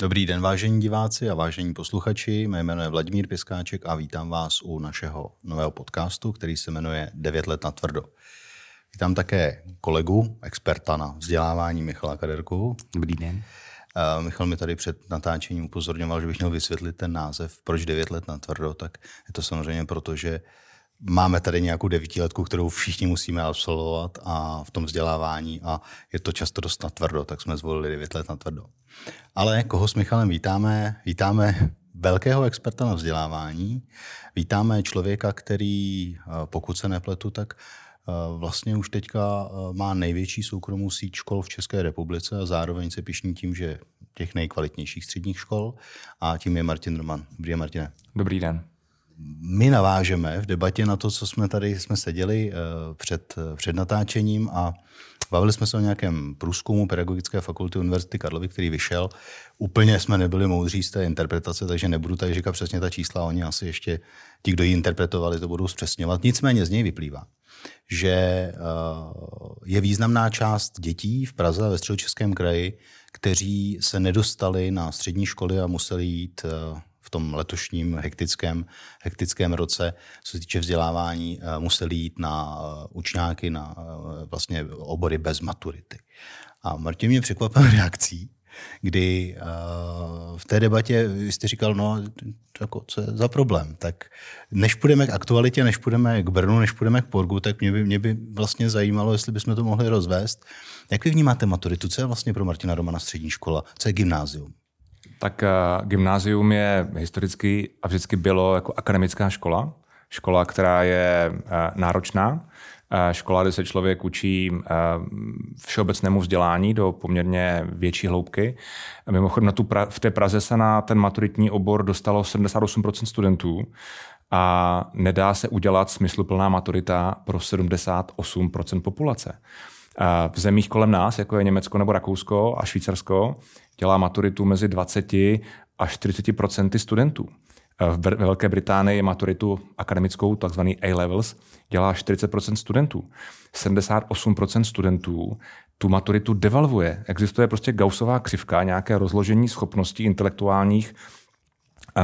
Dobrý den, vážení diváci a vážení posluchači. Mé jméno je Vladimír Piskáček a vítám vás u našeho nového podcastu, který se jmenuje 9 let na tvrdo. Vítám také kolegu, experta na vzdělávání Michala Kaderku. Dobrý den. Michal mi tady před natáčením upozorňoval, že bych měl vysvětlit ten název, proč 9 let na tvrdo, tak je to samozřejmě proto, že máme tady nějakou devítiletku, kterou všichni musíme absolvovat a v tom vzdělávání a je to často dost na tvrdo, tak jsme zvolili 9 let na tvrdo. Ale koho s Michalem vítáme? Vítáme velkého experta na vzdělávání. Vítáme člověka, který, pokud se nepletu, tak vlastně už teďka má největší soukromou síť škol v České republice a zároveň se pišní tím, že těch nejkvalitnějších středních škol a tím je Martin Roman. Dobrý den, Martine. Dobrý den my navážeme v debatě na to, co jsme tady jsme seděli eh, před, před natáčením a bavili jsme se o nějakém průzkumu Pedagogické fakulty Univerzity Karlovy, který vyšel. Úplně jsme nebyli moudří z té interpretace, takže nebudu tady říkat přesně ta čísla, oni asi ještě ti, kdo ji interpretovali, to budou zpřesňovat. Nicméně z něj vyplývá, že eh, je významná část dětí v Praze a ve středočeském kraji, kteří se nedostali na střední školy a museli jít eh, v tom letošním hektickém, hektickém roce, co se týče vzdělávání, eh, museli jít na eh, učňáky, na eh, vlastně obory bez maturity. A Martin mě překvapil reakcí, kdy v té debatě jste říkal, no, jako, co je za problém. Tak než půjdeme k aktualitě, než půjdeme k Brnu, než půjdeme k Porgu, tak mě by, mě by vlastně zajímalo, jestli bychom to mohli rozvést. Jak vy vnímáte maturitu? Co je vlastně pro Martina Romana střední škola? Co je gymnázium? Tak uh, gymnázium je historicky a vždycky bylo jako akademická škola. Škola, která je uh, náročná. Uh, škola, kde se člověk učí uh, všeobecnému vzdělání do poměrně větší hloubky. A mimochodem na tu pra- v té Praze se na ten maturitní obor dostalo 78% studentů a nedá se udělat smysluplná maturita pro 78% populace. V zemích kolem nás, jako je Německo nebo Rakousko a Švýcarsko, dělá maturitu mezi 20 až 40% studentů. V Velké Británii maturitu akademickou, takzvaný A-levels, dělá 40% studentů. 78% studentů tu maturitu devalvuje. Existuje prostě gausová křivka, nějaké rozložení schopností intelektuálních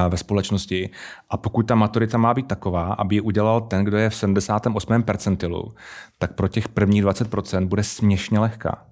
ve společnosti. A pokud ta maturita má být taková, aby ji udělal ten, kdo je v 78. percentilu, tak pro těch prvních 20% bude směšně lehká.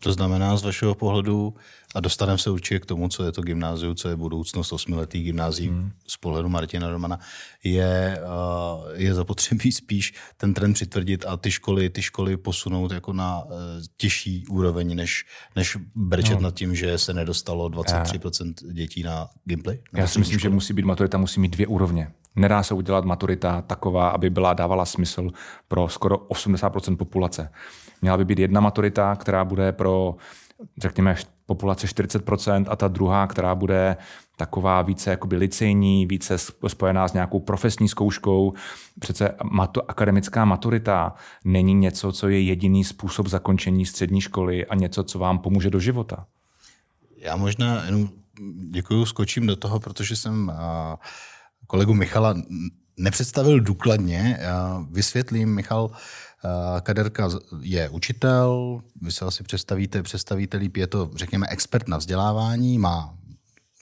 To znamená z vašeho pohledu, a dostaneme se určitě k tomu, co je to gymnázium, co je budoucnost osmiletý gymnázií hmm. z pohledu Martina Romana, je, uh, je zapotřebí spíš ten trend přitvrdit a ty školy, ty školy posunout jako na uh, těžší úroveň, než, než brečet no. nad tím, že se nedostalo 23% dětí na gameplay. Já si myslím, školy. že musí být maturita, musí mít dvě úrovně. Nedá se udělat maturita taková, aby byla dávala smysl pro skoro 80% populace. Měla by být jedna maturita, která bude pro, řekněme, populace 40% a ta druhá, která bude taková více jakoby licejní, více spojená s nějakou profesní zkouškou. Přece matu, akademická maturita není něco, co je jediný způsob zakončení střední školy a něco, co vám pomůže do života. Já možná jenom děkuju, skočím do toho, protože jsem kolegu Michala nepředstavil důkladně. Já vysvětlím, Michal Kaderka je učitel, vy se asi představíte, představíte líp, je to, řekněme, expert na vzdělávání, má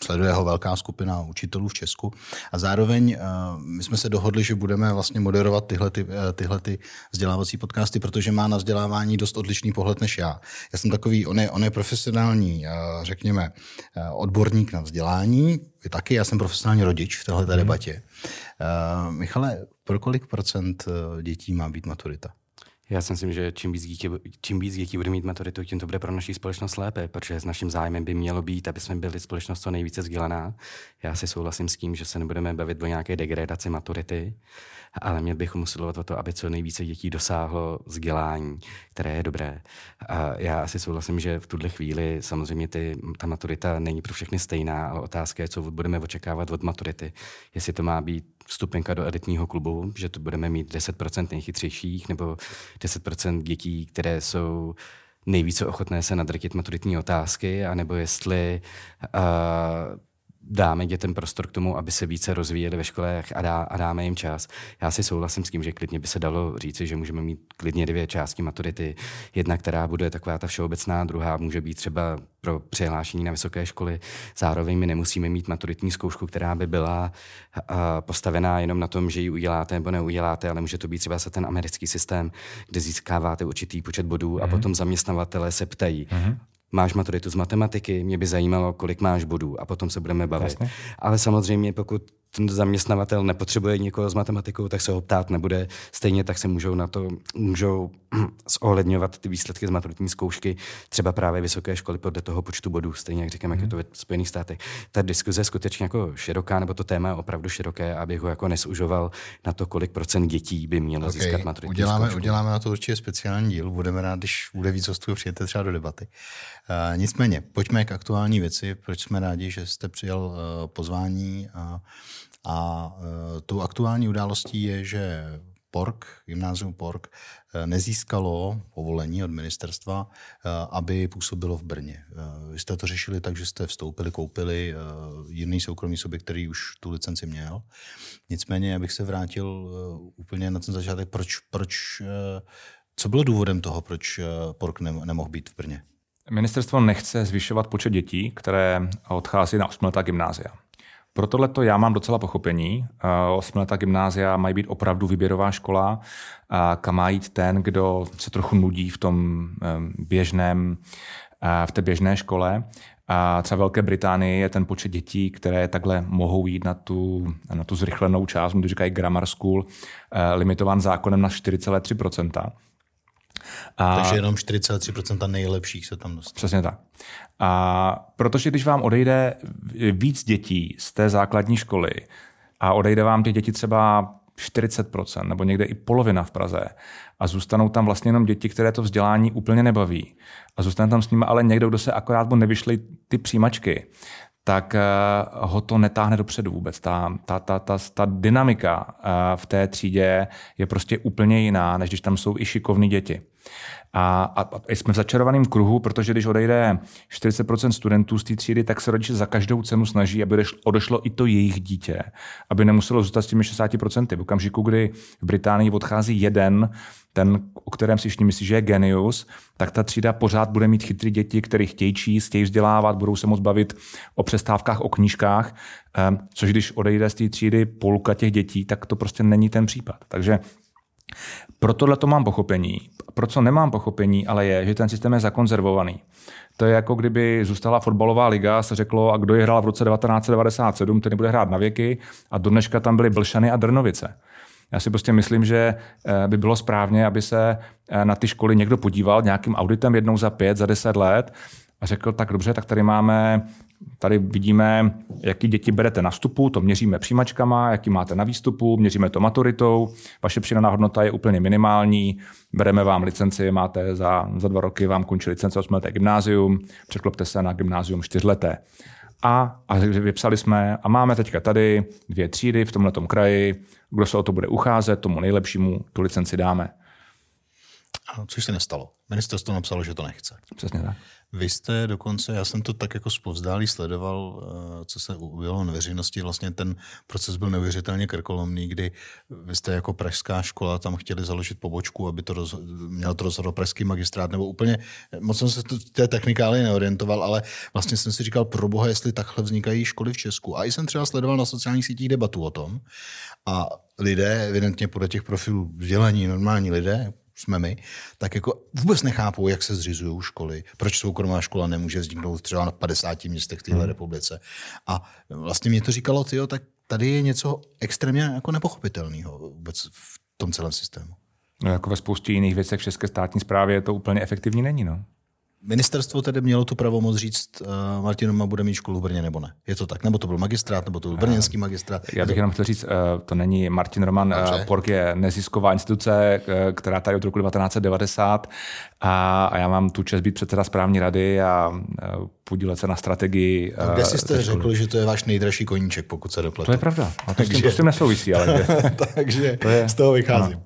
sleduje ho velká skupina učitelů v Česku. A zároveň uh, my jsme se dohodli, že budeme vlastně moderovat tyhle, ty, uh, tyhle ty vzdělávací podcasty, protože má na vzdělávání dost odlišný pohled než já. Já jsem takový, on je, on je profesionální, uh, řekněme, odborník na vzdělání, vy taky, já jsem profesionální rodič v téhle mm. debatě. Michale, pro kolik procent dětí má být maturita? Já si myslím, že čím víc, dětí, čím víc dětí bude mít maturitu, tím to bude pro naši společnost lépe, protože s naším zájmem by mělo být, aby jsme byli společnost co nejvíce vzdělaná. Já si souhlasím s tím, že se nebudeme bavit o nějaké degradaci maturity, ale měli bychom usilovat o to, aby co nejvíce dětí dosáhlo vzdělání, které je dobré. A já asi souhlasím, že v tuhle chvíli samozřejmě ty, ta maturita není pro všechny stejná, ale otázka je, co budeme očekávat od maturity. Jestli to má být vstupenka do elitního klubu, že tu budeme mít 10% nejchytřejších nebo 10% dětí, které jsou nejvíce ochotné se nadrtit maturitní otázky, anebo jestli uh, dáme dětem prostor k tomu, aby se více rozvíjeli ve školách a, dá, a dáme jim čas. Já si souhlasím s tím, že klidně by se dalo říci, že můžeme mít klidně dvě části maturity. Jedna, která bude taková ta všeobecná, druhá může být třeba pro přihlášení na vysoké školy. Zároveň my nemusíme mít maturitní zkoušku, která by byla uh, postavená jenom na tom, že ji uděláte nebo neuděláte, ale může to být třeba se ten americký systém, kde získáváte určitý počet bodů mm-hmm. a mhm. potom zaměstnavatele se ptají, mm-hmm máš maturitu z matematiky, mě by zajímalo, kolik máš bodů a potom se budeme bavit. Jasně. Ale samozřejmě, pokud ten zaměstnavatel nepotřebuje někoho s matematikou, tak se ho ptát nebude. Stejně tak se můžou na to můžou zohledňovat ty výsledky z maturitní zkoušky, třeba právě vysoké školy podle toho počtu bodů, stejně jak říkám, mm. jak je to ve Spojených státech. Ta diskuze je skutečně jako široká, nebo to téma je opravdu široké, abych ho jako nesužoval na to, kolik procent dětí by mělo okay. získat maturitní uděláme, zkoušku. Uděláme na to určitě speciální díl, budeme rád, když bude víc hostů, přijete třeba do debaty. Uh, nicméně, pojďme k aktuální věci, proč jsme rádi, že jste přijal uh, pozvání a a e, tou aktuální událostí je, že PORK, gymnázium PORK, e, nezískalo povolení od ministerstva, e, aby působilo v Brně. Vy jste to řešili tak, že jste vstoupili, koupili jiný soukromý subjekt, který už tu licenci měl. Nicméně, abych se vrátil úplně na ten začátek, proč, proč co bylo důvodem toho, proč PORK nemohl být v Brně? Ministerstvo nechce zvyšovat počet dětí, které odchází na osmletá gymnázia. Pro tohleto já mám docela pochopení. Osmletá gymnázia mají být opravdu výběrová škola, kam má jít ten, kdo se trochu nudí v tom běžném, v té běžné škole. A třeba Velké Británii je ten počet dětí, které takhle mohou jít na tu, na tu zrychlenou část, to říkají grammar school, limitován zákonem na 4,3 a, Takže jenom 43% nejlepších se tam dostane. Přesně tak. A protože když vám odejde víc dětí z té základní školy a odejde vám ty děti třeba 40% nebo někde i polovina v Praze a zůstanou tam vlastně jenom děti, které to vzdělání úplně nebaví a zůstane tam s nimi ale někdo, kdo se akorát mu nevyšly ty přijímačky, tak eh, ho to netáhne dopředu vůbec. Ta, ta, ta, ta, ta dynamika eh, v té třídě je prostě úplně jiná, než když tam jsou i šikovní děti. A, a, a jsme v začarovaném kruhu, protože když odejde 40% studentů z té třídy, tak se rodiče za každou cenu snaží, aby odešlo i to jejich dítě, aby nemuselo zůstat s těmi 60%. V okamžiku, kdy v Británii odchází jeden, ten, o kterém si všichni myslí, že je genius, tak ta třída pořád bude mít chytrý děti, které chtějí číst, chtějí vzdělávat, budou se moc bavit o přestávkách, o knížkách, ehm, což když odejde z té třídy půlka těch dětí, tak to prostě není ten případ. Takže pro tohle to mám pochopení. Pro co nemám pochopení, ale je, že ten systém je zakonzervovaný. To je jako kdyby zůstala fotbalová liga se řeklo, a kdo je hrál v roce 1997, ten bude hrát na věky a do dneška tam byly Blšany a Drnovice. Já si prostě myslím, že eh, by bylo správně, aby se eh, na ty školy někdo podíval nějakým auditem jednou za pět, za deset let a řekl, tak dobře, tak tady máme, tady vidíme, jaký děti berete na vstupu, to měříme přijímačkama, jaký máte na výstupu, měříme to maturitou, vaše přidaná hodnota je úplně minimální, bereme vám licenci, máte za, za dva roky, vám končí licence 8 leté gymnázium, překlopte se na gymnázium 4 leté. A, a vypsali jsme a máme teďka tady dvě třídy v tomhle kraji, kdo se o to bude ucházet, tomu nejlepšímu tu licenci dáme. Což se nestalo. Ministerstvo napsalo, že to nechce. Přesně tak. Vy jste dokonce, já jsem to tak jako zpovzdálí sledoval, eh, co se udělalo na veřejnosti, vlastně ten proces byl neuvěřitelně krkolomný, kdy vy jste jako pražská škola tam chtěli založit pobočku, aby to roz, měl to rozhodl pražský magistrát, nebo úplně, moc jsem se to, té technikály neorientoval, ale vlastně jsem si říkal, pro boha, jestli takhle vznikají školy v Česku. A i jsem třeba sledoval na sociálních sítích debatu o tom a lidé, evidentně podle těch profilů vzdělaní, normální lidé, jsme my, tak jako vůbec nechápou, jak se zřizují školy, proč soukromá škola nemůže vzniknout třeba na 50 městech v téhle hmm. republice. A vlastně mě to říkalo, tyjo, tak tady je něco extrémně jako nepochopitelného vůbec v tom celém systému. No jako ve spoustě jiných věcech v české státní správě to úplně efektivní není. No. Ministerstvo tedy mělo tu pravomoc říct, uh, Martinoma bude mít školu v Brně nebo ne. Je to tak? Nebo to byl magistrát, nebo to byl brněnský magistrát? Já bych jenom chtěl říct, uh, to není Martin Roman, uh, Pork je nezisková instituce, uh, která tady od roku 1990 a, a já mám tu čest být předseda správní rady a uh, podílet se na strategii. Uh, kde jsi jste řekl, že to je váš nejdražší koníček, pokud se dopletu? To je pravda. A to takže, s tím, tím nesouvisí, ale... takže to je, z toho vycházím.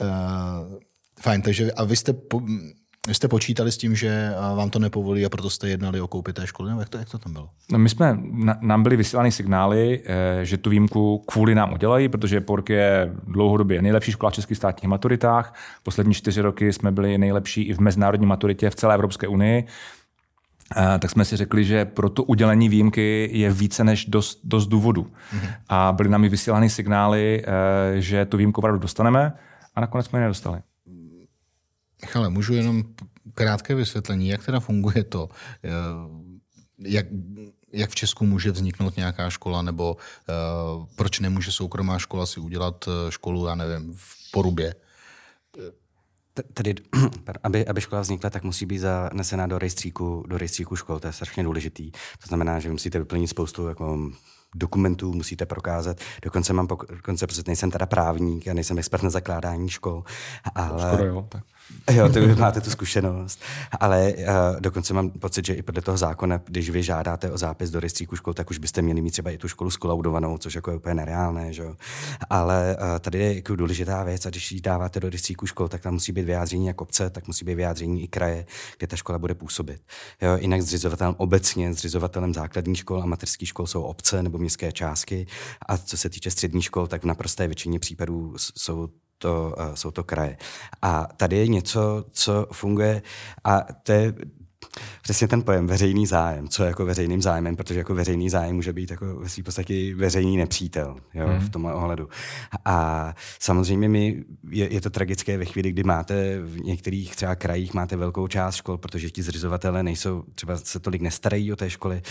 No. Uh, fajn, takže a vy jste... Po, Vy jste počítali s tím, že vám to nepovolí a proto jste jednali o koupi té školy, nebo jak to, jak to tam bylo? No my jsme, na, nám byly vysílány signály, eh, že tu výjimku kvůli nám udělají, protože Pork je dlouhodobě nejlepší škola v českých státních maturitách. Poslední čtyři roky jsme byli nejlepší i v mezinárodní maturitě v celé Evropské unii. Uh, tak jsme si řekli, že pro to udělení výjimky je více než dost, dost důvodů. Mm-hmm. A byly nám vysílány signály, že tu výjimku opravdu dostaneme a nakonec jsme ji nedostali. Ale můžu jenom krátké vysvětlení, jak teda funguje to, eh, jak, jak v Česku může vzniknout nějaká škola, nebo uh, proč nemůže soukromá škola si udělat eh, školu, já nevím, v Porubě? Tedy, aby, aby škola vznikla, tak musí být zanesena do rejstříku, do rejstříku škol. To je strašně důležitý. To znamená, že musíte vyplnit spoustu jako, dokumentů musíte prokázat. Dokonce mám, dokonce, protože nejsem teda právník, já nejsem expert na zakládání škol, ale... Skoro jo, tak. Jo, to máte tu zkušenost. Ale uh, dokonce mám pocit, že i podle toho zákona, když vy žádáte o zápis do rejstříku škol, tak už byste měli mít třeba i tu školu skolaudovanou, což jako je úplně nereálné. Že? Ale uh, tady je jako důležitá věc a když ji dáváte do rejstříku škol, tak tam musí být vyjádření jak obce, tak musí být vyjádření i kraje, kde ta škola bude působit. Jo, jinak zřizovatelem obecně, zřizovatelem základních škol a mateřských škol jsou obce nebo městské částky. A co se týče středních škol, tak v naprosté většině případů jsou to, uh, jsou to kraje. A tady je něco, co funguje a to je přesně ten pojem veřejný zájem, co je jako veřejným zájmem, protože jako veřejný zájem může být jako ve svým podstatě veřejný nepřítel jo, hmm. v tomhle ohledu. A samozřejmě mi je, je, to tragické ve chvíli, kdy máte v některých třeba krajích máte velkou část škol, protože ti zřizovatelé nejsou, třeba se tolik nestarají o té školy,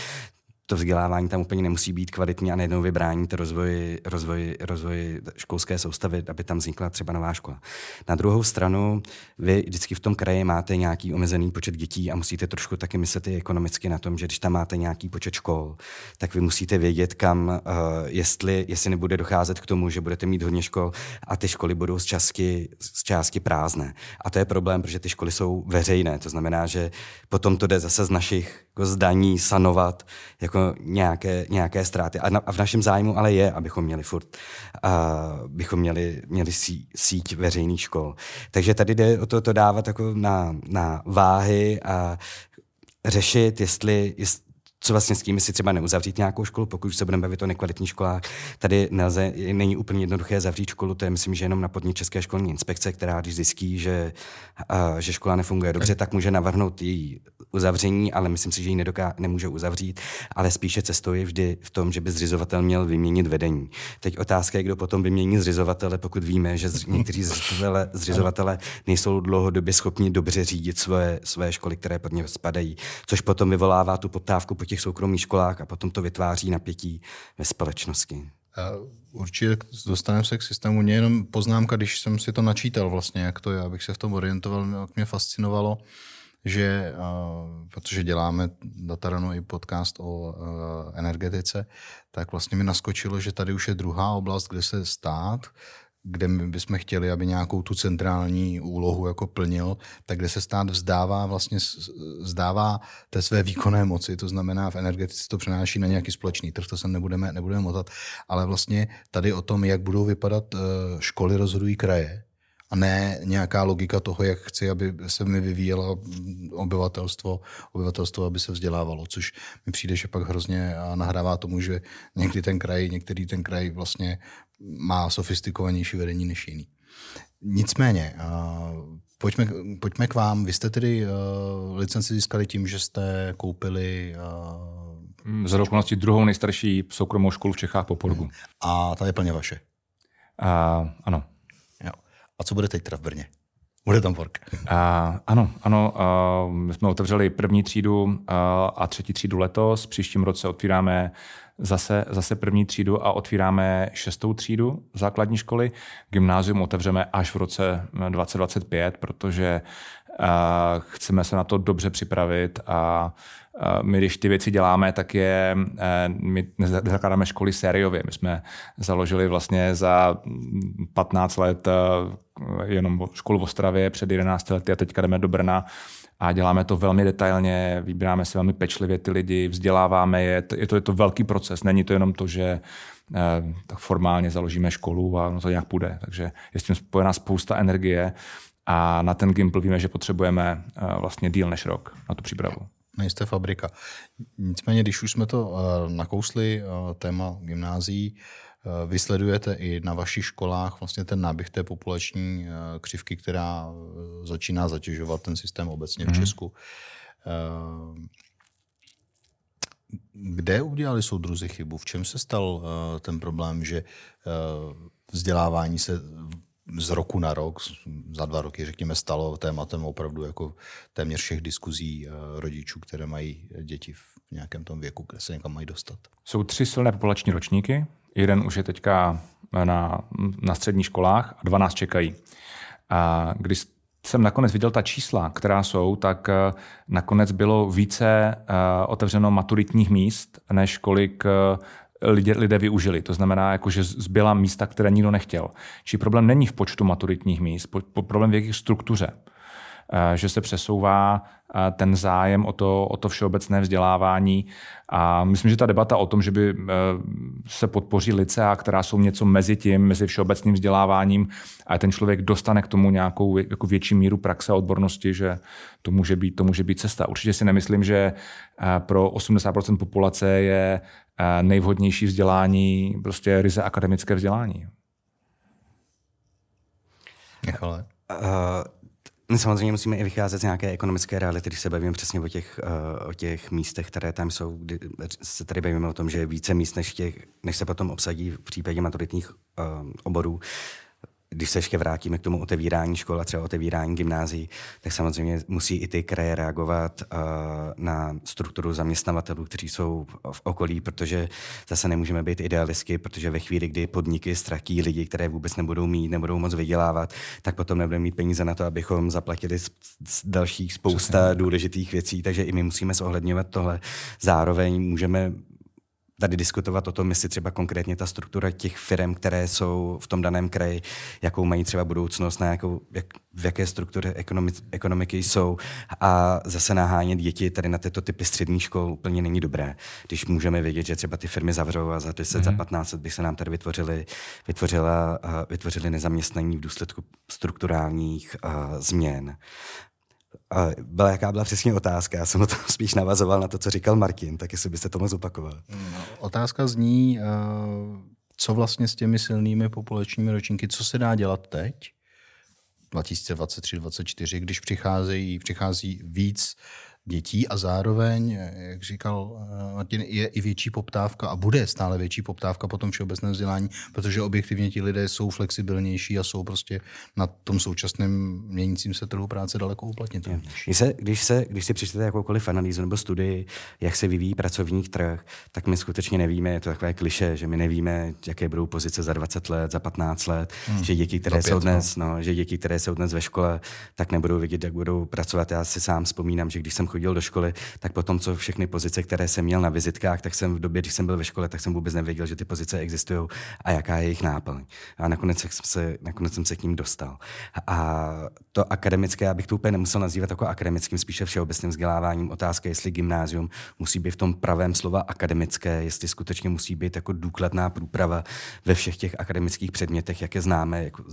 to vzdělávání tam úplně nemusí být kvalitní a najednou vybrání to rozvoj, rozvoj, rozvoj školské soustavy, aby tam vznikla třeba nová škola. Na druhou stranu, vy vždycky v tom kraji máte nějaký omezený počet dětí a musíte trošku taky myslet i ekonomicky na tom, že když tam máte nějaký počet škol, tak vy musíte vědět, kam, uh, jestli, jestli nebude docházet k tomu, že budete mít hodně škol a ty školy budou z částky, z částky prázdné. A to je problém, protože ty školy jsou veřejné. To znamená, že potom to jde zase z našich jako zdaní sanovat jako nějaké, nějaké ztráty. A, na, a v našem zájmu ale je, abychom měli furt, uh, bychom měli, měli sí, síť veřejných škol. Takže tady jde o to, to dávat jako na, na váhy a řešit, jestli, jestli co vlastně s tím, jestli třeba neuzavřít nějakou školu, pokud se budeme bavit o nekvalitních školách. Tady nelze, není úplně jednoduché zavřít školu, to je myslím, že jenom na podnět České školní inspekce, která když zjistí, že, a, že škola nefunguje dobře, tak může navrhnout její uzavření, ale myslím si, že ji nedoká, nemůže uzavřít, ale spíše cestou je vždy v tom, že by zřizovatel měl vyměnit vedení. Teď otázka je, kdo potom vymění zřizovatele, pokud víme, že zři, někteří zřizovatele, zřizovatele nejsou dlouhodobě schopni dobře řídit svoje, své školy, které pod ně spadají, což potom vyvolává tu poptávku po těch soukromých školách a potom to vytváří napětí ve společnosti. Určitě dostaneme se k systému. Mě jenom poznámka, když jsem si to načítal vlastně, jak to je, abych se v tom orientoval, jak mě fascinovalo, že, protože děláme Dataranu i podcast o energetice, tak vlastně mi naskočilo, že tady už je druhá oblast, kde se stát kde my bychom chtěli, aby nějakou tu centrální úlohu jako plnil, tak kde se stát vzdává vlastně vzdává té své výkonné moci, to znamená v energetice to přenáší na nějaký společný trh, to se nebudeme, nebudeme motat, ale vlastně tady o tom, jak budou vypadat eh, školy, rozhodují kraje, a ne nějaká logika toho, jak chci, aby se mi vyvíjelo obyvatelstvo, obyvatelstvo, aby se vzdělávalo, což mi přijde, že pak hrozně nahrává tomu, že někdy ten kraj, některý ten kraj vlastně má sofistikovanější vedení než jiný. Nicméně, pojďme, pojďme k vám. Vy jste tedy uh, licenci získali tím, že jste koupili uh, za okolností druhou nejstarší soukromou školu v Čechách po Porgu. A ta je plně vaše? Uh, ano. Jo. A co bude teď teda v Brně? Bude tam work. Uh, ano, ano. Uh, my jsme otevřeli první třídu uh, a třetí třídu letos. Příštím roce otvíráme zase, zase první třídu a otvíráme šestou třídu základní školy. Gymnázium otevřeme až v roce 2025, protože uh, chceme se na to dobře připravit a my, když ty věci děláme, tak je, my nezakládáme školy sériově. My jsme založili vlastně za 15 let jenom školu v Ostravě před 11 lety a teďka jdeme do Brna a děláme to velmi detailně, vybíráme si velmi pečlivě ty lidi, vzděláváme je, je to, je to velký proces, není to jenom to, že eh, tak formálně založíme školu a no to nějak půjde, takže je s tím spojená spousta energie a na ten Gimpl víme, že potřebujeme vlastně díl než rok na tu přípravu. Nejste fabrika. Nicméně, když už jsme to nakousli, téma gymnázií, Vysledujete i na vašich školách vlastně ten náběh té populační křivky, která začíná zatěžovat ten systém obecně v mhm. Česku. Kde udělali soudruzi chybu? V čem se stal ten problém, že vzdělávání se z roku na rok, za dva roky, řekněme, stalo tématem opravdu jako téměř všech diskuzí rodičů, které mají děti v nějakém tom věku, kde se někam mají dostat? Jsou tři silné populační ročníky. Jeden už je teďka na, na středních školách a dva nás čekají. A když jsem nakonec viděl ta čísla, která jsou, tak eh, nakonec bylo více eh, otevřeno maturitních míst, než kolik eh, lidé, lidé využili. To znamená, jako, že zbyla místa, které nikdo nechtěl. Či problém není v počtu maturitních míst, problém v jejich struktuře. Eh, že se přesouvá eh, ten zájem o to, o to všeobecné vzdělávání. A myslím, že ta debata o tom, že by eh, se podpoří licea, která jsou něco mezi tím, mezi všeobecným vzděláváním a ten člověk dostane k tomu nějakou jako větší míru praxe a odbornosti, že to může být, to může být cesta. Určitě si nemyslím, že pro 80% populace je nejvhodnější vzdělání prostě ryze akademické vzdělání. Michale. Uh, my samozřejmě musíme i vycházet z nějaké ekonomické reality, když se bavíme přesně o těch, uh, o těch místech, které tam jsou, kdy se tady bavíme o tom, že je více míst, než, těch, než se potom obsadí v případě maturitních uh, oborů když se ještě vrátíme k tomu otevírání škol a třeba otevírání gymnázií, tak samozřejmě musí i ty kraje reagovat uh, na strukturu zaměstnavatelů, kteří jsou v okolí, protože zase nemůžeme být idealistky, protože ve chvíli, kdy podniky ztratí lidi, které vůbec nebudou mít, nebudou moc vydělávat, tak potom nebudeme mít peníze na to, abychom zaplatili dalších spousta Přesně. důležitých věcí, takže i my musíme zohledňovat tohle. Zároveň můžeme tady diskutovat o tom, jestli třeba konkrétně ta struktura těch firm, které jsou v tom daném kraji, jakou mají třeba budoucnost, na jakou, jak, v jaké struktuře ekonomiky, ekonomiky jsou a zase nahánět děti tady na tyto typy středních škol úplně není dobré. Když můžeme vědět, že třeba ty firmy zavřou a za 10, mm-hmm. za 15 mhm. let by se nám tady vytvořili, vytvořila, uh, vytvořili nezaměstnaní v důsledku strukturálních uh, změn. Byla, jaká byla přesně otázka? Já jsem to spíš navazoval na to, co říkal Martin, tak jestli byste to moc opakoval. No, otázka zní, uh, co vlastně s těmi silnými populačními ročníky, co se dá dělat teď, 2023-2024, když přicházejí, přichází víc dětí a zároveň, jak říkal eh, Martin, je i větší poptávka a bude stále větší poptávka po tom všeobecném vzdělání, protože objektivně ti lidé jsou flexibilnější a jsou prostě na tom současném měnícím se trhu práce daleko uplatnitelnější. Když, se, když, se, když si přečtete jakoukoliv analýzu nebo studii, jak se vyvíjí pracovní trh, tak my skutečně nevíme, je to takové kliše, že my nevíme, jaké budou pozice za 20 let, za 15 let, hmm. že děti, které jsou dnes, no. no, že děti, které jsou dnes ve škole, tak nebudou vidět, jak budou pracovat. Já si sám vzpomínám, že když jsem chodil do školy, tak potom, co všechny pozice, které jsem měl na vizitkách, tak jsem v době, když jsem byl ve škole, tak jsem vůbec nevěděl, že ty pozice existují a jaká je jejich náplň. A nakonec, jsem se, nakonec jsem se k ním dostal. A to akademické, abych to úplně nemusel nazývat jako akademickým, spíše všeobecným vzděláváním. Otázka, jestli gymnázium musí být v tom pravém slova akademické, jestli skutečně musí být jako důkladná průprava ve všech těch akademických předmětech, jak je známe, jako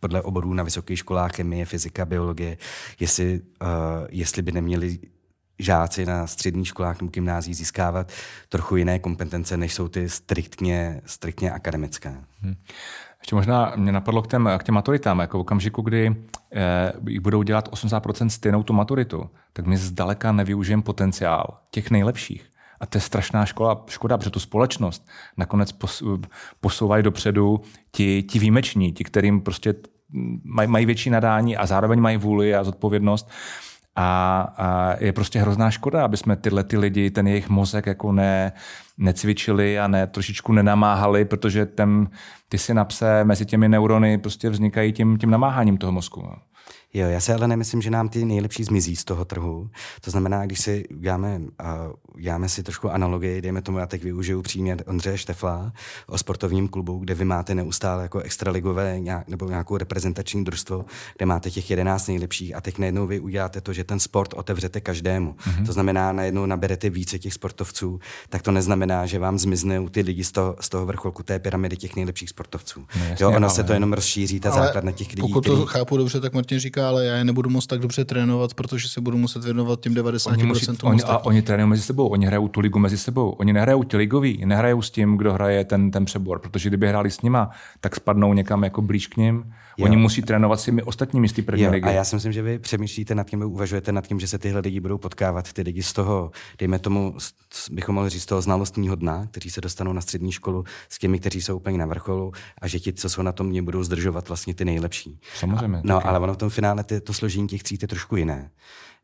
podle oborů na vysokých školách, chemie, fyzika, biologie, jestli, uh, jestli by neměli žáci na středních školách nebo gymnází získávat trochu jiné kompetence, než jsou ty striktně, striktně akademické. Hmm. Ještě možná mě napadlo k těm, k těm maturitám, jako v okamžiku, kdy eh, budou dělat 80% stejnou tu maturitu, tak my zdaleka nevyužijeme potenciál těch nejlepších. A to je strašná škola, škoda, protože tu společnost nakonec posouvají dopředu ti, ti výjimeční, ti, kterým prostě mají, mají větší nadání a zároveň mají vůli a zodpovědnost. A, a je prostě hrozná škoda, aby jsme tyhle ty lidi, ten jejich mozek jako ne, necvičili a ne trošičku nenamáhali, protože ten, ty synapse mezi těmi neurony prostě vznikají tím, tím namáháním toho mozku. Jo, já se ale nemyslím, že nám ty nejlepší zmizí z toho trhu. To znamená, když si uděláme, uh, uděláme si trošku analogii, dejme tomu, já teď využiju příměr Ondřeje Štefla o sportovním klubu, kde vy máte neustále jako extraligové nějak, nebo nějakou reprezentační družstvo, kde máte těch 11 nejlepších a teď najednou vy uděláte to, že ten sport otevřete každému. Mm-hmm. To znamená, najednou naberete více těch sportovců, tak to neznamená, že vám zmizne ty lidi z toho, z toho vrcholku té pyramidy těch nejlepších sportovců. No, jasně, jo, ono ale... se to jenom rozšíří, ta základna těch lidí. Pokud to který... chápu dobře, tak Martin, vlastně říká, ale já je nebudu moc tak dobře trénovat, protože se budu muset věnovat těm 90% oni musí, oni, A oni trénují mezi sebou, oni hrajou tu ligu mezi sebou. Oni nehrajou ti ligoví, nehrajou s tím, kdo hraje ten, ten přebor, protože kdyby hráli s nima, tak spadnou někam jako blíž k ním. Jo. Oni musí trénovat s těmi ostatními z té první jo, ligy. A já si myslím, že vy přemýšlíte nad tím, uvažujete nad tím, že se tyhle lidi budou potkávat, ty lidi z toho, dejme tomu, bychom mohli říct, z toho znalostního dna, kteří se dostanou na střední školu s těmi, kteří jsou úplně na vrcholu a že ti, co jsou na tom, mě budou zdržovat vlastně ty nejlepší. Samozřejmě. A, no, ale ono v tom finále ty, to složení těch tříd je trošku jiné.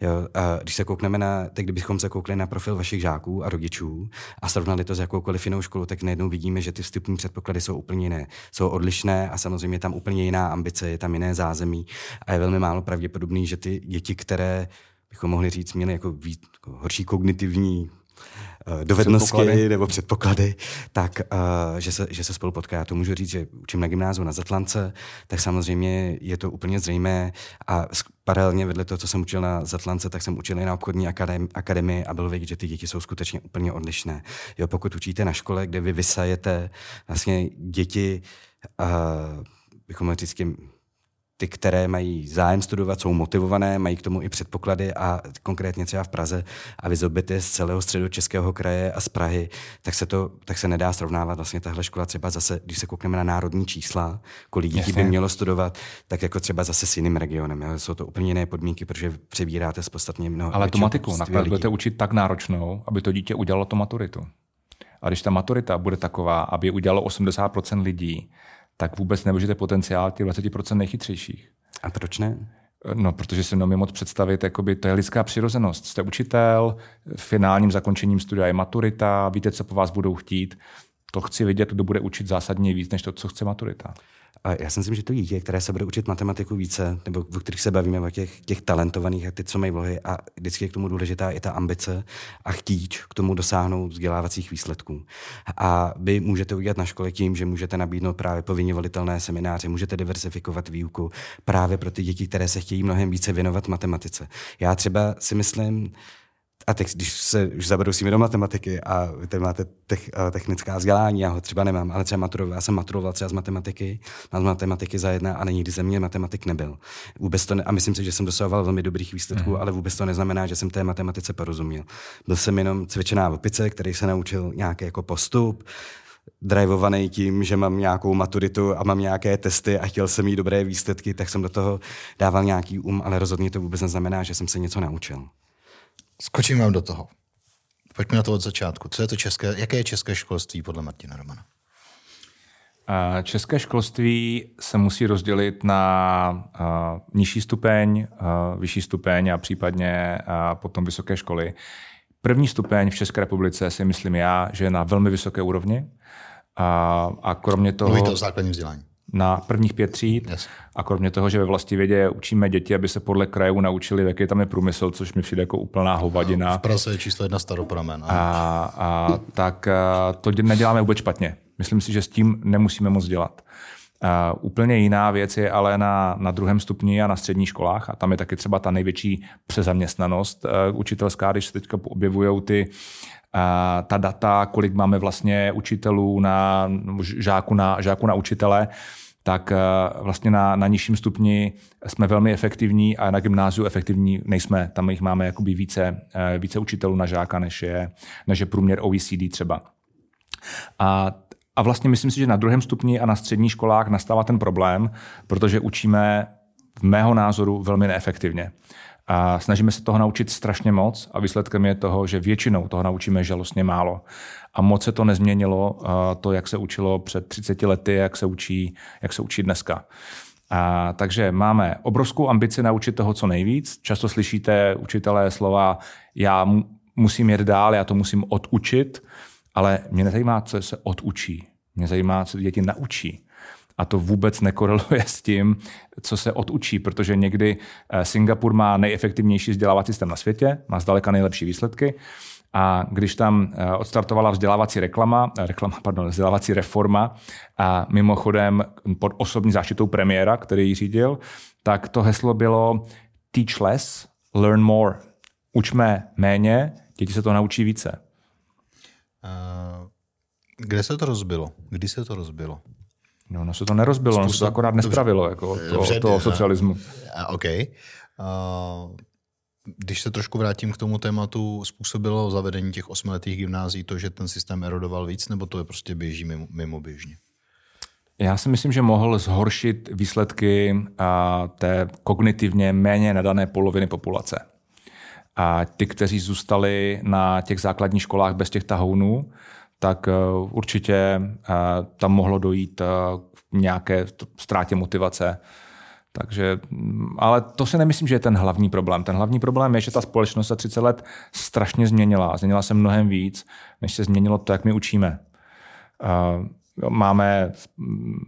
Jo, a když se koukneme na, tak kdybychom se koukli na profil vašich žáků a rodičů a srovnali to s jakoukoliv jinou školu, tak najednou vidíme, že ty vstupní předpoklady jsou úplně jiné. Jsou odlišné a samozřejmě tam úplně jiná ambice, je tam jiné zázemí a je velmi málo pravděpodobný, že ty děti, které bychom mohli říct, měly jako, víc, jako horší kognitivní dovednosti předpoklady. nebo předpoklady, tak uh, že, se, že se spolu potká. Já to můžu říct, že učím na gymnáziu na Zatlance, tak samozřejmě je to úplně zřejmé a paralelně vedle toho, co jsem učil na Zatlance, tak jsem učil i na obchodní akademi, akademii a bylo vidět, že ty děti jsou skutečně úplně odlišné. Jo, pokud učíte na škole, kde vy vysajete vlastně děti, uh, bychom říct, ty, které mají zájem studovat, jsou motivované, mají k tomu i předpoklady a konkrétně třeba v Praze a vyzobity z celého středu Českého kraje a z Prahy, tak se to tak se nedá srovnávat vlastně tahle škola třeba zase, když se koukneme na národní čísla, kolik dětí by mělo studovat, tak jako třeba zase s jiným regionem. Jo? Jsou to úplně jiné podmínky, protože přebíráte z podstatně mnoho. Ale tu matiku nakonec budete učit tak náročnou, aby to dítě udělalo tu maturitu. A když ta maturita bude taková, aby udělalo 80% lidí, tak vůbec nemůžete potenciál těch 20% nejchytřejších. A proč ne? No, protože si neumím moc představit, jakoby, to je lidská přirozenost. Jste učitel, finálním zakončením studia je maturita, víte, co po vás budou chtít. To chci vidět, kdo bude učit zásadně víc, než to, co chce maturita. A já si myslím, že to dítě, které se bude učit matematiku více, nebo o kterých se bavíme, o těch, těch talentovaných a ty, co mají vlohy, a vždycky je k tomu důležitá i ta ambice a chtíč k tomu dosáhnout vzdělávacích výsledků. A vy můžete udělat na škole tím, že můžete nabídnout právě povinně volitelné semináře, můžete diversifikovat výuku právě pro ty děti, které se chtějí mnohem více věnovat matematice. Já třeba si myslím, a teď, když se už zabrousíme do matematiky a vy tady máte tech, uh, technická vzdělání, já ho třeba nemám, ale třeba maturoval, já jsem maturoval třeba z matematiky, mám z matematiky za jedna a nikdy ze mě matematik nebyl. Vůbec to ne, a myslím si, že jsem dosahoval velmi dobrých výsledků, mm. ale vůbec to neznamená, že jsem té matematice porozuměl. Byl jsem jenom cvičená opice, který se naučil nějaký jako postup, drivovaný tím, že mám nějakou maturitu a mám nějaké testy a chtěl jsem mít dobré výsledky, tak jsem do toho dával nějaký um, ale rozhodně to vůbec neznamená, že jsem se něco naučil. Skočím vám do toho. Pojďme na to od začátku. Co je to české, jaké je české školství podle Martina Romana? České školství se musí rozdělit na nižší stupeň, vyšší stupeň a případně potom vysoké školy. První stupeň v České republice si myslím já, že je na velmi vysoké úrovni. A, a kromě toho... Mluvíte o základním vzdělání na prvních pět tříd. Yes. A kromě toho, že ve vlasti vědě učíme děti, aby se podle krajů naučili, jaký tam je průmysl, což mi přijde jako úplná hovadina. V Praze je číslo jedna staropramen. A, a, tak a, to neděláme vůbec špatně. Myslím si, že s tím nemusíme moc dělat. Uh, úplně jiná věc je ale na, na druhém stupni a na středních školách a tam je taky třeba ta největší přezaměstnanost uh, učitelská, když se teďka objevují ty uh, ta data, kolik máme vlastně učitelů na žáku na, žáku na učitele, tak eh, vlastně na, na nižším stupni jsme velmi efektivní a na gymnáziu efektivní nejsme. Tam jich máme jakoby více, eh, více učitelů na žáka, než je, než je průměr OECD třeba. A a vlastně myslím si, že na druhém stupni a na středních školách nastává ten problém, protože učíme v mého názoru velmi neefektivně. A snažíme se toho naučit strašně moc a výsledkem je toho, že většinou toho naučíme žalostně málo. A moc se to nezměnilo, to, jak se učilo před 30 lety, jak se učí, jak se učí dneska. A, takže máme obrovskou ambici naučit toho co nejvíc. Často slyšíte učitelé slova, já musím jet dál, já to musím odučit, ale mě nezajímá, co se odučí. Mě zajímá, co děti naučí. A to vůbec nekoreluje s tím, co se odučí, protože někdy eh, Singapur má nejefektivnější vzdělávací systém na světě, má zdaleka nejlepší výsledky. A když tam eh, odstartovala vzdělávací reklama, eh, reklama, pardon, vzdělávací reforma, a mimochodem pod osobní záštitou premiéra, který ji řídil, tak to heslo bylo teach less, learn more. Učme méně, děti se to naučí více. Kde se to rozbilo? Kdy se to rozbilo? No, no se to nerozbilo, Způsob... no se to akorát nespravilo, jako to, toho socialismu. A, OK. Uh, když se trošku vrátím k tomu tématu, způsobilo zavedení těch osmiletých gymnází to, že ten systém erodoval víc, nebo to je prostě běží mimo, mimo běžně? Já si myslím, že mohl zhoršit výsledky a, té kognitivně méně nadané poloviny populace. A ty, kteří zůstali na těch základních školách bez těch tahounů, tak uh, určitě uh, tam mohlo dojít uh, k nějaké ztrátě motivace. Takže, ale to si nemyslím, že je ten hlavní problém. Ten hlavní problém je, že ta společnost za 30 let strašně změnila. Změnila se mnohem víc, než se změnilo to, jak my učíme. Máme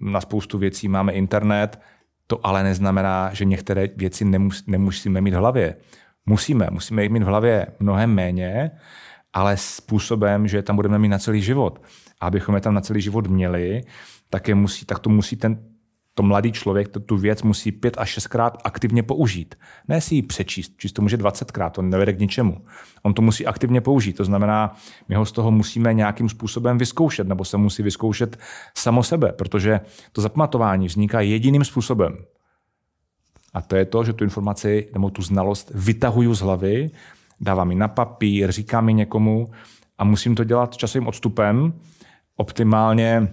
na spoustu věcí, máme internet, to ale neznamená, že některé věci nemus, nemusíme mít v hlavě. Musíme, musíme jich mít v hlavě mnohem méně, ale způsobem, že tam budeme mít na celý život. A abychom je tam na celý život měli, tak, je musí, tak to musí ten, to mladý člověk to, tu věc musí pět až šestkrát aktivně použít. Ne si ji přečíst, číst to může dvacetkrát, to nevede k ničemu. On to musí aktivně použít, to znamená, my ho z toho musíme nějakým způsobem vyzkoušet, nebo se musí vyzkoušet samo sebe, protože to zapamatování vzniká jediným způsobem. A to je to, že tu informaci nebo tu znalost vytahuju z hlavy, dávám ji na papír, říkám ji někomu a musím to dělat časovým odstupem, optimálně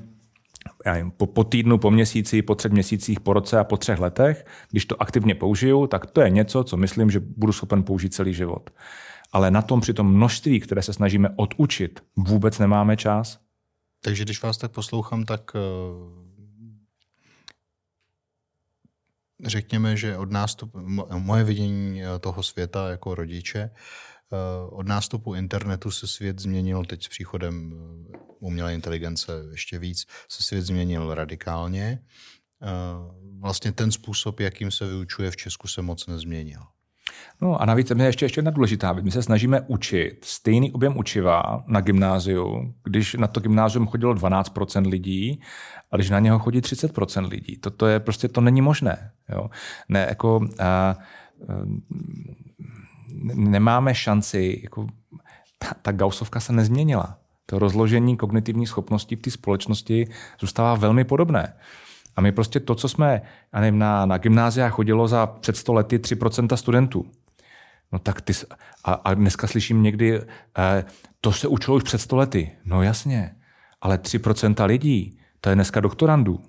nevím, po, po týdnu, po měsíci, po třech měsících, po roce a po třech letech, když to aktivně použiju, tak to je něco, co myslím, že budu schopen použít celý život. Ale na tom při tom množství, které se snažíme odučit, vůbec nemáme čas. Takže když vás tak poslouchám, tak eh, řekněme, že od nástupu, moje vidění eh, toho světa jako rodiče, od nástupu internetu se svět změnil teď s příchodem eh, umělé inteligence ještě víc, se svět změnil radikálně. Vlastně ten způsob, jakým se vyučuje v Česku, se moc nezměnil. No a navíc je ještě, ještě jedna důležitá věc. My se snažíme učit stejný objem učiva na gymnáziu, když na to gymnázium chodilo 12% lidí a když na něho chodí 30% lidí. To, je prostě, to není možné. Jo? Ne, jako, a, a, nemáme šanci, jako, ta, ta gausovka se nezměnila. To rozložení kognitivních schopností v té společnosti zůstává velmi podobné. A my prostě to, co jsme, nevím, na, na gymnázia chodilo za před 100 lety 3% studentů. No tak ty, a, a dneska slyším někdy, eh, to se učilo už před 100 lety. No jasně, ale 3% lidí, to je dneska doktorandů.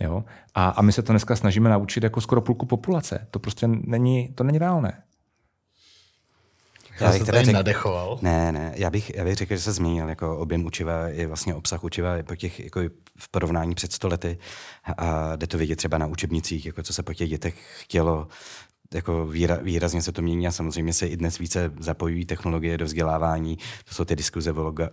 Jo? A, a my se to dneska snažíme naučit jako skoro půlku populace. To prostě není, to není reálné. Já, já bych teda řek... nadechoval. Ne, ne, já bych, já bych řekl, že se změnil jako objem učiva, je vlastně obsah učiva po těch, jako v porovnání před stolety a jde to vidět třeba na učebnicích, jako co se po těch dětech chtělo, jako výra, výrazně se to mění a samozřejmě se i dnes více zapojují technologie do vzdělávání. To jsou ty diskuze o, logo,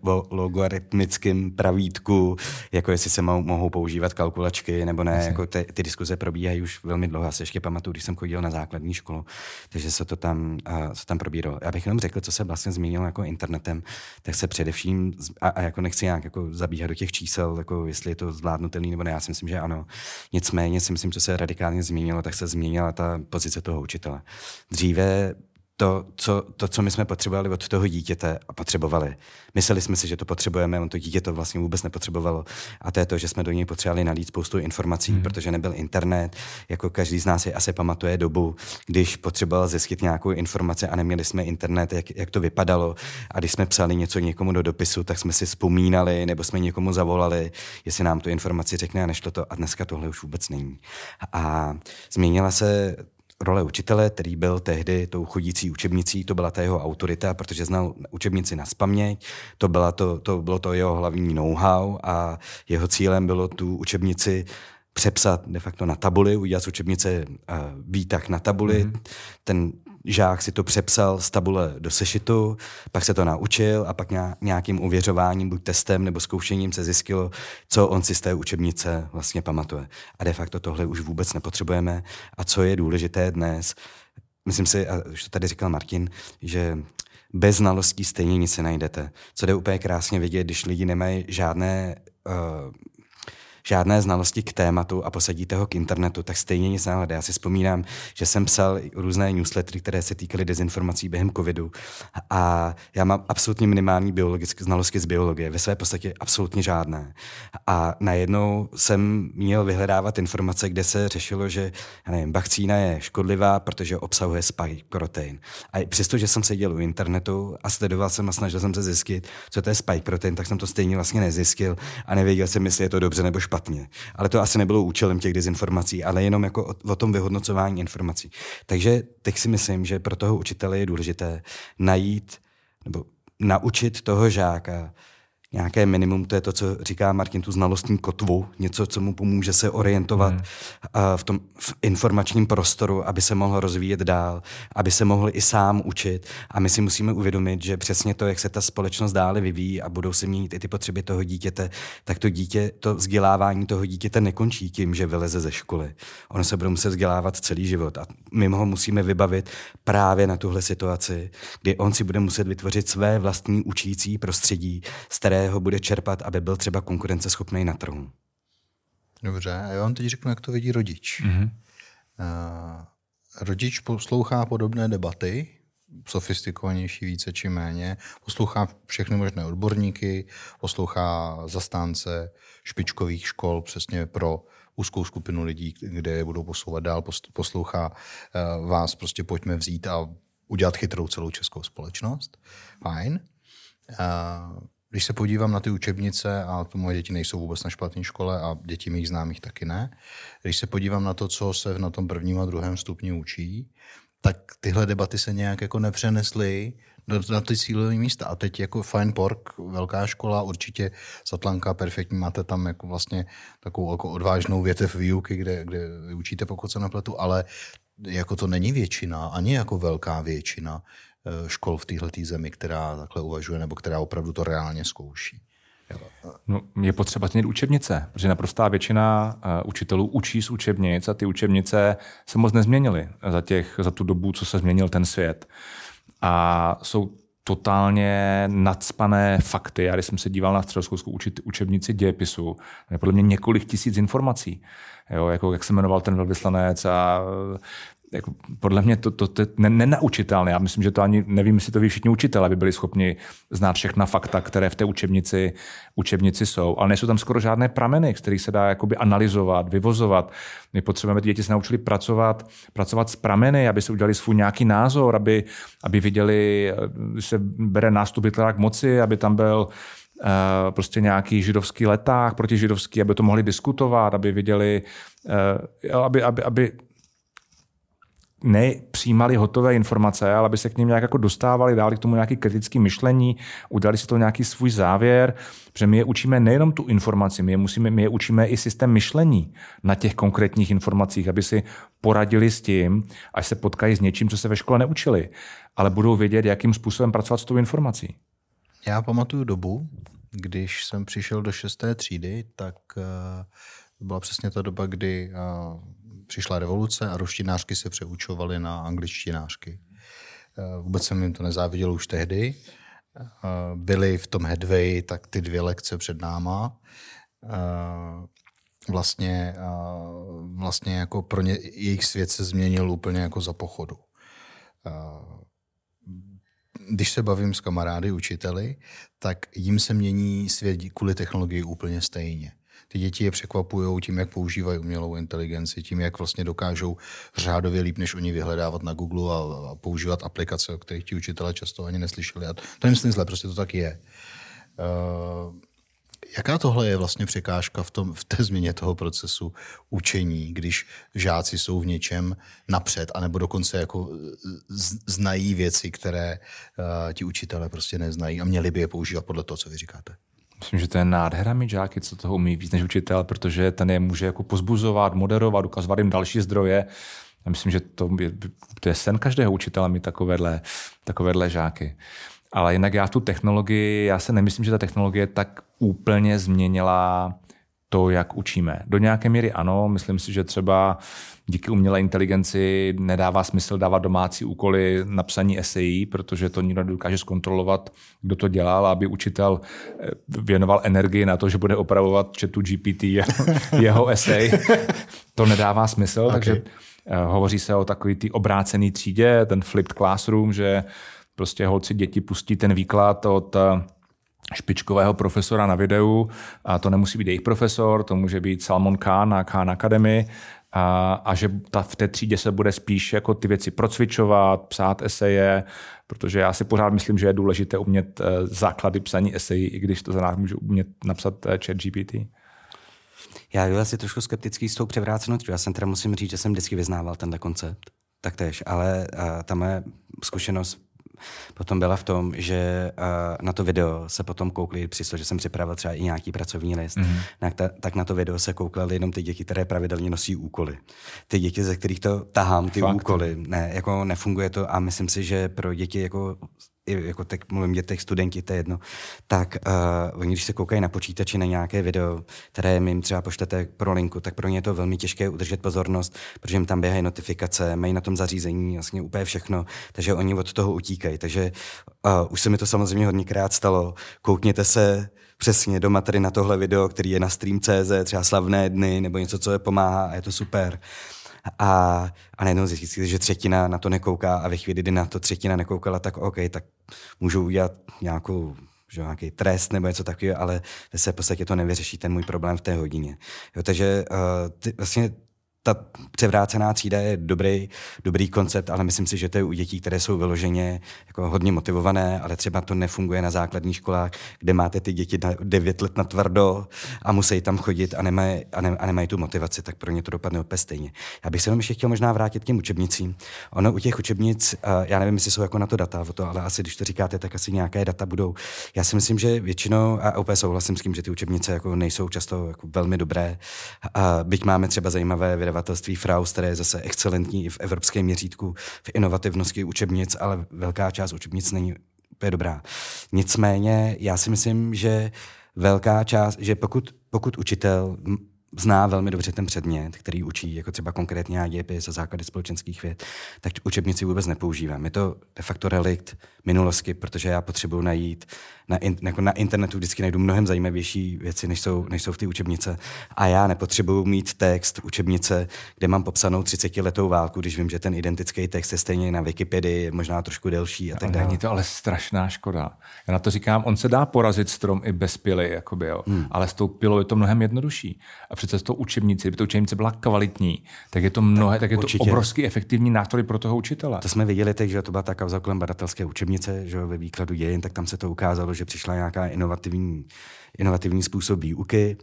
o logaritmickém pravítku, jako jestli se mohou používat kalkulačky nebo ne. Jako ty, ty diskuze probíhají už velmi dlouho. Já se ještě pamatuju, když jsem chodil na základní školu, takže se to tam, uh, se tam probíralo. Já bych jenom řekl, co se vlastně změnilo jako internetem, tak se především, a, a jako nechci nějak jako zabíhat do těch čísel, jako jestli je to zvládnutelný nebo ne, já si myslím, že ano. Nicméně si myslím, že se radikálně změnilo, tak se změnila ta pozice toho učitele. Dříve to co, to, co my jsme potřebovali od toho dítěte a potřebovali. Mysleli jsme si, že to potřebujeme, on to dítě to vlastně vůbec nepotřebovalo. A to je to, že jsme do něj potřebovali nalít spoustu informací, hmm. protože nebyl internet. Jako každý z nás si asi pamatuje dobu, když potřeboval zjistit nějakou informaci a neměli jsme internet, jak, jak to vypadalo. A když jsme psali něco někomu do dopisu, tak jsme si vzpomínali nebo jsme někomu zavolali, jestli nám tu informaci řekne a nešlo to. A dneska tohle už vůbec není. A změnila se role učitele, který byl tehdy tou chodící učebnicí, to byla ta jeho autorita, protože znal učebnici na spaměť, to, byla to, to bylo to jeho hlavní know-how a jeho cílem bylo tu učebnici přepsat de facto na tabuli, udělat z učebnice uh, výtah na tabuli. Mm-hmm. Ten žák si to přepsal z tabule do sešitu, pak se to naučil a pak nějakým uvěřováním, buď testem nebo zkoušením se zjistilo, co on si z té učebnice vlastně pamatuje. A de facto tohle už vůbec nepotřebujeme. A co je důležité dnes, myslím si, a už to tady říkal Martin, že bez znalostí stejně nic se najdete. Co jde úplně krásně vidět, když lidi nemají žádné uh, žádné znalosti k tématu a posadíte ho k internetu, tak stejně nic nehledá. Já si vzpomínám, že jsem psal různé newslettery, které se týkaly dezinformací během covidu a já mám absolutně minimální biologické znalosti z biologie, ve své podstatě absolutně žádné. A najednou jsem měl vyhledávat informace, kde se řešilo, že já nevím, vakcína je škodlivá, protože obsahuje spike protein. A přestože jsem seděl u internetu a sledoval jsem a snažil jsem se zjistit, co to je spike protein, tak jsem to stejně vlastně nezjistil a nevěděl jsem, jestli je to dobře nebo špatně. Ale to asi nebylo účelem těch dezinformací, ale jenom jako o, o tom vyhodnocování informací. Takže teď si myslím, že pro toho učitele je důležité najít nebo naučit toho žáka nějaké minimum, to je to, co říká Martin, tu znalostní kotvu, něco, co mu pomůže se orientovat hmm. v tom v informačním prostoru, aby se mohl rozvíjet dál, aby se mohl i sám učit. A my si musíme uvědomit, že přesně to, jak se ta společnost dále vyvíjí a budou se měnit i ty potřeby toho dítěte, tak to dítě, to vzdělávání toho dítěte nekončí tím, že vyleze ze školy. Ono se bude muset vzdělávat celý život a my ho musíme vybavit právě na tuhle situaci, kdy on si bude muset vytvořit své vlastní učící prostředí, z které kterého bude čerpat, aby byl třeba konkurenceschopný na trhu. Dobře, a já vám teď řeknu, jak to vidí rodič. Mm-hmm. Uh, rodič poslouchá podobné debaty, sofistikovanější více či méně, poslouchá všechny možné odborníky, poslouchá zastánce špičkových škol přesně pro úzkou skupinu lidí, kde je budou posouvat dál, poslouchá uh, vás, prostě pojďme vzít a udělat chytrou celou českou společnost. Fajn. Uh, když se podívám na ty učebnice, a to moje děti nejsou vůbec na špatné škole a děti mých známých taky ne, když se podívám na to, co se na tom prvním a druhém stupni učí, tak tyhle debaty se nějak jako nepřenesly na ty cílové místa. A teď jako Fine Pork, velká škola, určitě Satlanka, perfektní, máte tam jako vlastně takovou jako odvážnou větev výuky, kde, kde učíte, pokud se nepletu, ale jako to není většina, ani jako velká většina škol v této zemi, která takhle uvažuje nebo která opravdu to reálně zkouší. No, je potřeba změnit učebnice, protože naprostá většina uh, učitelů učí z učebnic a ty učebnice se moc nezměnily za, těch, za tu dobu, co se změnil ten svět. A jsou totálně nadspané fakty. Já když jsem se díval na středoškolskou učebnici dějepisu, je podle mě několik tisíc informací. Jo, jako jak se jmenoval ten velvyslanec a jako podle mě to, to, to je nenaučitelné. Já myslím, že to ani nevím, jestli to ví všichni učitelé, aby byli schopni znát všechna fakta, které v té učebnici, učebnici jsou. Ale nejsou tam skoro žádné prameny, z kterých se dá jakoby analyzovat, vyvozovat. My potřebujeme ty děti se naučili pracovat, pracovat s prameny, aby se udělali svůj nějaký názor, aby, aby viděli, když se bere nástup k moci, aby tam byl Uh, prostě nějaký židovský leták proti židovský, aby to mohli diskutovat, aby viděli, uh, aby, aby, aby nepřijímali hotové informace, ale aby se k ním nějak jako dostávali, dali k tomu nějaký kritický myšlení, udělali si to nějaký svůj závěr, protože my je učíme nejenom tu informaci, my je, musíme, my je učíme i systém myšlení na těch konkrétních informacích, aby si poradili s tím, až se potkají s něčím, co se ve škole neučili, ale budou vědět, jakým způsobem pracovat s tou informací. Já pamatuju dobu, když jsem přišel do šesté třídy, tak uh, byla přesně ta doba, kdy uh, přišla revoluce a roštinářky se přeučovaly na angličtinářky. Eh, vůbec jsem jim to nezáviděl už tehdy. Eh, byli v tom headway tak ty dvě lekce před náma. Eh, vlastně, vlastně jako pro ně jejich svět se změnil úplně jako za pochodu. Když se bavím s kamarády, učiteli, tak jim se mění svět kvůli technologii úplně stejně ty děti je překvapují tím, jak používají umělou inteligenci, tím, jak vlastně dokážou řádově líp, než oni vyhledávat na Google a, a používat aplikace, o kterých ti učitelé často ani neslyšeli. A to nemyslím zle, prostě to tak je. Uh, Jaká tohle je vlastně překážka v, tom, v té změně toho procesu učení, když žáci jsou v něčem napřed, anebo dokonce jako znají věci, které uh, ti učitelé prostě neznají a měli by je používat podle toho, co vy říkáte? Myslím, že to je nádhera mít žáky, co toho umí víc než učitel, protože ten je může jako pozbuzovat, moderovat, ukazovat jim další zdroje. Já myslím, že to je, to je sen každého učitele mít takovéhle, takovéhle žáky. Ale jinak já tu technologii, já se nemyslím, že ta technologie tak úplně změnila to, jak učíme. Do nějaké míry ano, myslím si, že třeba díky umělé inteligenci nedává smysl dávat domácí úkoly na psaní esejí, protože to nikdo nedokáže zkontrolovat, kdo to dělal, aby učitel eh, věnoval energii na to, že bude opravovat chatu GPT jeho, jeho esej. To nedává smysl, okay. takže eh, hovoří se o takový ty obrácený třídě, ten flipped classroom, že prostě holci děti pustí ten výklad od eh, špičkového profesora na videu a to nemusí být jejich profesor, to může být Salmon Khan na Khan Academy a, a že ta, v té třídě se bude spíš jako ty věci procvičovat, psát eseje, protože já si pořád myslím, že je důležité umět eh, základy psaní esejí, i když to za nás může umět napsat eh, chat GPT. Já byl asi trošku skeptický s tou převrácenou Já jsem teda musím říct, že jsem vždycky vyznával tenhle koncept. Taktéž, ale uh, ta moje zkušenost potom byla v tom, že na to video se potom koukli, přesto, že jsem připravil třeba i nějaký pracovní list, mm-hmm. tak, ta, tak na to video se koukaly jenom ty děti, které pravidelně nosí úkoly. Ty děti, ze kterých to tahám, ty Fakt. úkoly. Ne, jako nefunguje to a myslím si, že pro děti jako jako teď mluvím dětech, studenti, to je jedno, tak uh, oni, když se koukají na počítači na nějaké video, které jim třeba pošlete pro linku, tak pro ně je to velmi těžké udržet pozornost, protože jim tam běhají notifikace, mají na tom zařízení vlastně úplně všechno, takže oni od toho utíkají. Takže uh, už se mi to samozřejmě hodněkrát stalo. Koukněte se přesně doma tady na tohle video, který je na Stream.cz, třeba slavné dny, nebo něco, co je pomáhá a je to super. A, a najednou zjistíte, že třetina na to nekouká a ve chvíli, kdy na to třetina nekoukala, tak OK, tak můžu udělat nějakou že nějaký trest nebo něco takového, ale se v podstatě to nevyřeší ten můj problém v té hodině. Jo, takže uh, ty, vlastně ta převrácená třída je dobrý, dobrý koncept, ale myslím si, že to je u dětí, které jsou vyloženě jako hodně motivované, ale třeba to nefunguje na základních školách, kde máte ty děti na 9 let na tvrdo a musí tam chodit a nemají, a, ne, a nemají tu motivaci, tak pro ně to dopadne opět stejně. Já bych se jenom ještě chtěl možná vrátit k těm učebnicím. Ono u těch učebnic, já nevím, jestli jsou jako na to data, o to, ale asi když to říkáte, tak asi nějaké data budou. Já si myslím, že většinou, a opět souhlasím s tím, že ty učebnice jako nejsou často jako velmi dobré, a byť máme třeba zajímavé vydavatelství Fraus, které je zase excelentní i v evropském měřítku v inovativnosti učebnic, ale velká část učebnic není úplně dobrá. Nicméně já si myslím, že velká část, že pokud, pokud učitel zná velmi dobře ten předmět, který učí, jako třeba konkrétně dějepis a základy společenských věd, tak učebnici vůbec nepoužívám. Je to de facto relikt minulosti, protože já potřebuji najít na, in, jako na internetu vždycky najdu mnohem zajímavější věci, než jsou, než jsou v té učebnice. A já nepotřebuji mít text učebnice, kde mám popsanou 30 letou válku, když vím, že ten identický text je stejně na Wikipedii, možná trošku delší a tak dále. Není to ale strašná škoda. Já na to říkám, on se dá porazit strom i bez pily, jakoby, jo. Hmm. ale s tou pilou je to mnohem jednodušší. A přece s tou učebnici, kdyby ta učebnice byla kvalitní, tak je to mnohé, tak, tak je to určitě. obrovský efektivní nástroj pro toho učitele. To jsme viděli teď, že to byla ta kauza kolem badatelské učebnice, že ve výkladu dějin, tak tam se to ukázalo, že přišla nějaká inovativní, inovativní způsob výuky.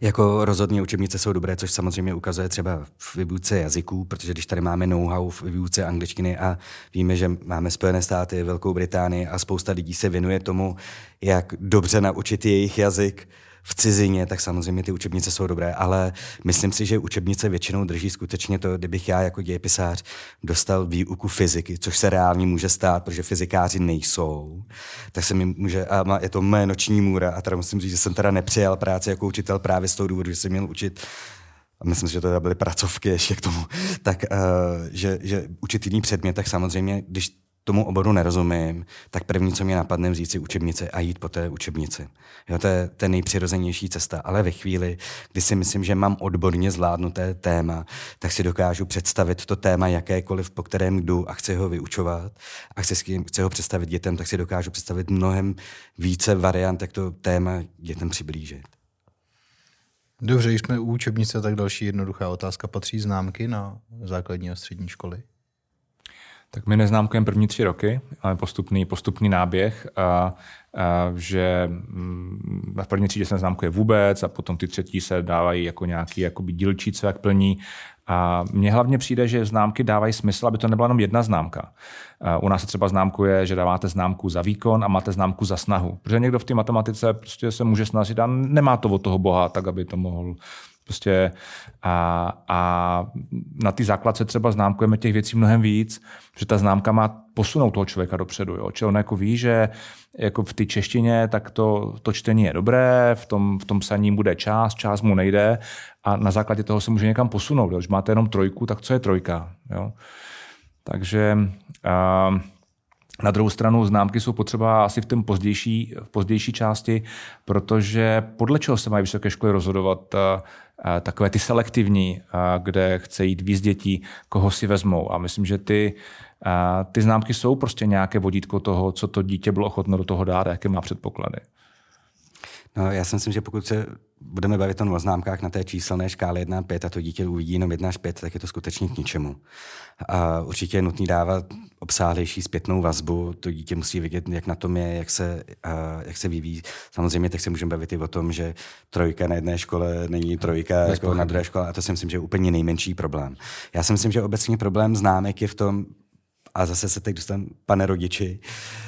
Jako rozhodně učebnice jsou dobré, což samozřejmě ukazuje třeba v výuce jazyků, protože když tady máme know-how v výuce angličtiny a víme, že máme Spojené státy, Velkou Británii a spousta lidí se věnuje tomu, jak dobře naučit jejich jazyk, v cizině, tak samozřejmě ty učebnice jsou dobré, ale myslím si, že učebnice většinou drží skutečně to, kdybych já jako dějepisář dostal výuku fyziky, což se reálně může stát, protože fyzikáři nejsou, tak se mi může, a je to mé noční můra a teda musím říct, že jsem teda nepřijal práci jako učitel právě z toho důvodu, že jsem měl učit a myslím si, že to byly pracovky ještě k tomu, tak uh, že, že učit jiný předmět, tak samozřejmě, když tomu oboru nerozumím, tak první, co mě napadne, říct si učebnice a jít po té učebnici. Jo, to je ten nejpřirozenější cesta. Ale ve chvíli, kdy si myslím, že mám odborně zvládnuté téma, tak si dokážu představit to téma jakékoliv, po kterém jdu a chci ho vyučovat a chci, chci ho představit dětem, tak si dokážu představit mnohem více variant, jak to téma dětem přiblížit. Dobře, když jsme u učebnice, tak další jednoduchá otázka. Patří známky na základní a střední školy? Tak my neznámkujeme první tři roky, ale postupný, postupný náběh, a, a, že mm, v první třídě se neznámkuje vůbec a potom ty třetí se dávají jako nějaký jakoby dílčí, co jak plní. A mně hlavně přijde, že známky dávají smysl, aby to nebyla jenom jedna známka. U nás se třeba známkuje, že dáváte známku za výkon a máte známku za snahu. Protože někdo v té matematice prostě se může snažit a nemá to od toho boha, tak aby to mohl Prostě a, a na ty základce třeba známkujeme těch věcí mnohem víc, že ta známka má posunout toho člověka dopředu. Jo? Čili on jako ví, že jako v té češtině tak to, to čtení je dobré, v tom, v tom psaní bude čas, čas mu nejde a na základě toho se může někam posunout. Jo? Když máte jenom trojku, tak co je trojka? Jo? Takže uh, na druhou stranu známky jsou potřeba asi v tom pozdější, v pozdější části, protože podle čeho se mají vysoké školy rozhodovat takové ty selektivní, kde chce jít víc dětí, koho si vezmou. A myslím, že ty, ty známky jsou prostě nějaké vodítko toho, co to dítě bylo ochotno do toho dát, jaké má předpoklady. No, já si myslím, že pokud se budeme bavit o známkách na té číselné škále 1 5 a to dítě uvidí jenom 1 až 5, tak je to skutečně k ničemu. A určitě je nutný dávat obsáhlejší zpětnou vazbu. To dítě musí vidět, jak na tom je, jak se, jak se vyvíjí. Samozřejmě tak se můžeme bavit i o tom, že trojka na jedné škole není trojka jako na druhé škole a to si myslím, že je úplně nejmenší problém. Já si myslím, že obecně problém známek je v tom, a zase se teď dostanu, pane rodiči, Uh,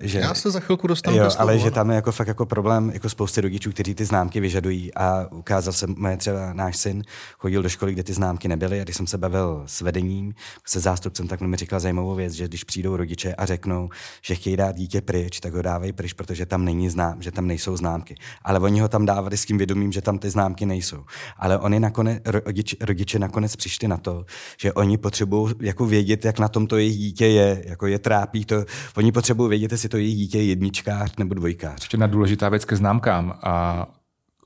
že, Já se za chvilku dostanu jo, Ale že tam je jako fakt jako problém jako spousty rodičů, kteří ty známky vyžadují a ukázal se, moje třeba náš syn chodil do školy, kde ty známky nebyly a když jsem se bavil s vedením, se zástupcem, tak mi říkal zajímavou věc, že když přijdou rodiče a řeknou, že chtějí dát dítě pryč, tak ho dávají pryč, protože tam není znám, že tam nejsou známky. Ale oni ho tam dávali s tím vědomím, že tam ty známky nejsou. Ale oni nakonec, rodič, rodiče nakonec přišli na to, že oni potřebují jako vědět, jak na tom to jejich dítě je, jako je trápí to. Oni potřebují vědět, jestli to je dítě jedničkář nebo dvojkář. Ještě jedna důležitá věc ke známkám. A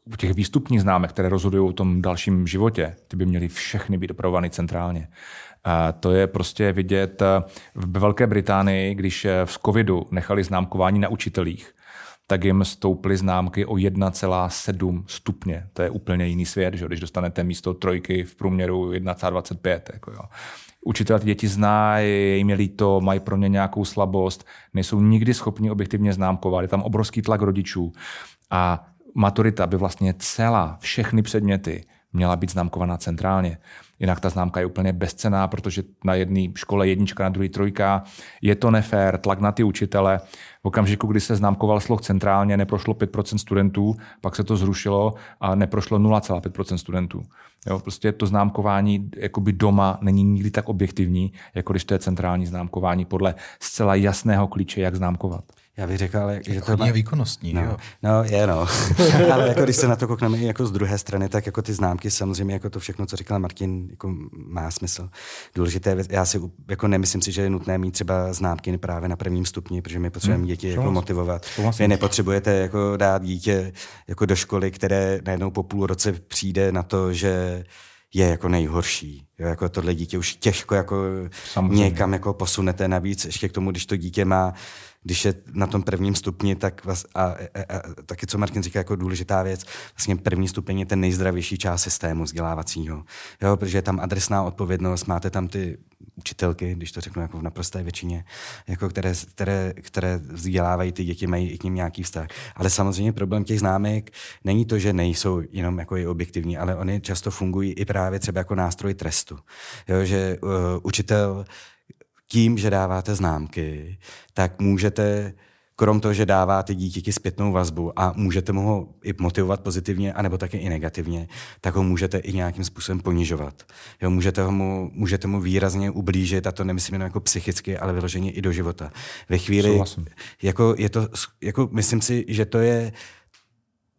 u těch výstupních známek, které rozhodují o tom dalším životě, ty by měly všechny být opravovány centrálně. A to je prostě vidět v Velké Británii, když v covidu nechali známkování na učitelích, tak jim stouply známky o 1,7 stupně. To je úplně jiný svět, že? když dostanete místo trojky v průměru 1,25. Jako jo učitel ty děti zná, je jim líto, mají pro ně nějakou slabost, nejsou nikdy schopni objektivně známkovat, je tam obrovský tlak rodičů a maturita by vlastně celá, všechny předměty měla být známkovaná centrálně. Jinak ta známka je úplně bezcená, protože na jedné škole jednička, na druhé trojka. Je to nefér, tlak na ty učitele. V okamžiku, kdy se známkoval sloh centrálně, neprošlo 5% studentů, pak se to zrušilo a neprošlo 0,5% studentů. Jo, prostě to známkování jakoby doma není nikdy tak objektivní, jako když to je centrální známkování podle zcela jasného klíče, jak známkovat. Já bych řekl, ale, že to je výkonnostní. No, jo. no, je no. ale jako když se na to koukneme i jako z druhé strany, tak jako ty známky, samozřejmě jako to všechno, co říkal Martin, jako má smysl. Důležité věc, já si jako nemyslím si, že je nutné mít třeba známky právě na prvním stupni, protože my potřebujeme hmm, děti jako motivovat. Vy nepotřebujete jako dát dítě jako do školy, které najednou po půl roce přijde na to, že je jako nejhorší. Jo, jako tohle dítě už těžko jako Samozřejmě. někam jako posunete. Navíc ještě k tomu, když to dítě má když je na tom prvním stupni, tak vás, a, a, a, taky, co Martin říká jako důležitá věc, vlastně první stupeň je ten nejzdravější část systému vzdělávacího. Jo, protože je tam adresná odpovědnost, máte tam ty učitelky, když to řeknu jako v naprosté většině, jako které, které, které vzdělávají ty děti, mají i k ním nějaký vztah. Ale samozřejmě problém těch známek není to, že nejsou jenom jako i objektivní, ale oni často fungují i právě třeba jako nástroj trestu. Jo, že uh, učitel tím, že dáváte známky, tak můžete krom toho, že dáváte dítěti zpětnou vazbu a můžete mu ho i motivovat pozitivně, anebo také i negativně, tak ho můžete i nějakým způsobem ponižovat. Jo, můžete, ho mu, můžete mu výrazně ublížit, a to nemyslím jenom jako psychicky, ale vyloženě i do života. Ve chvíli, jako je to, jako myslím si, že to je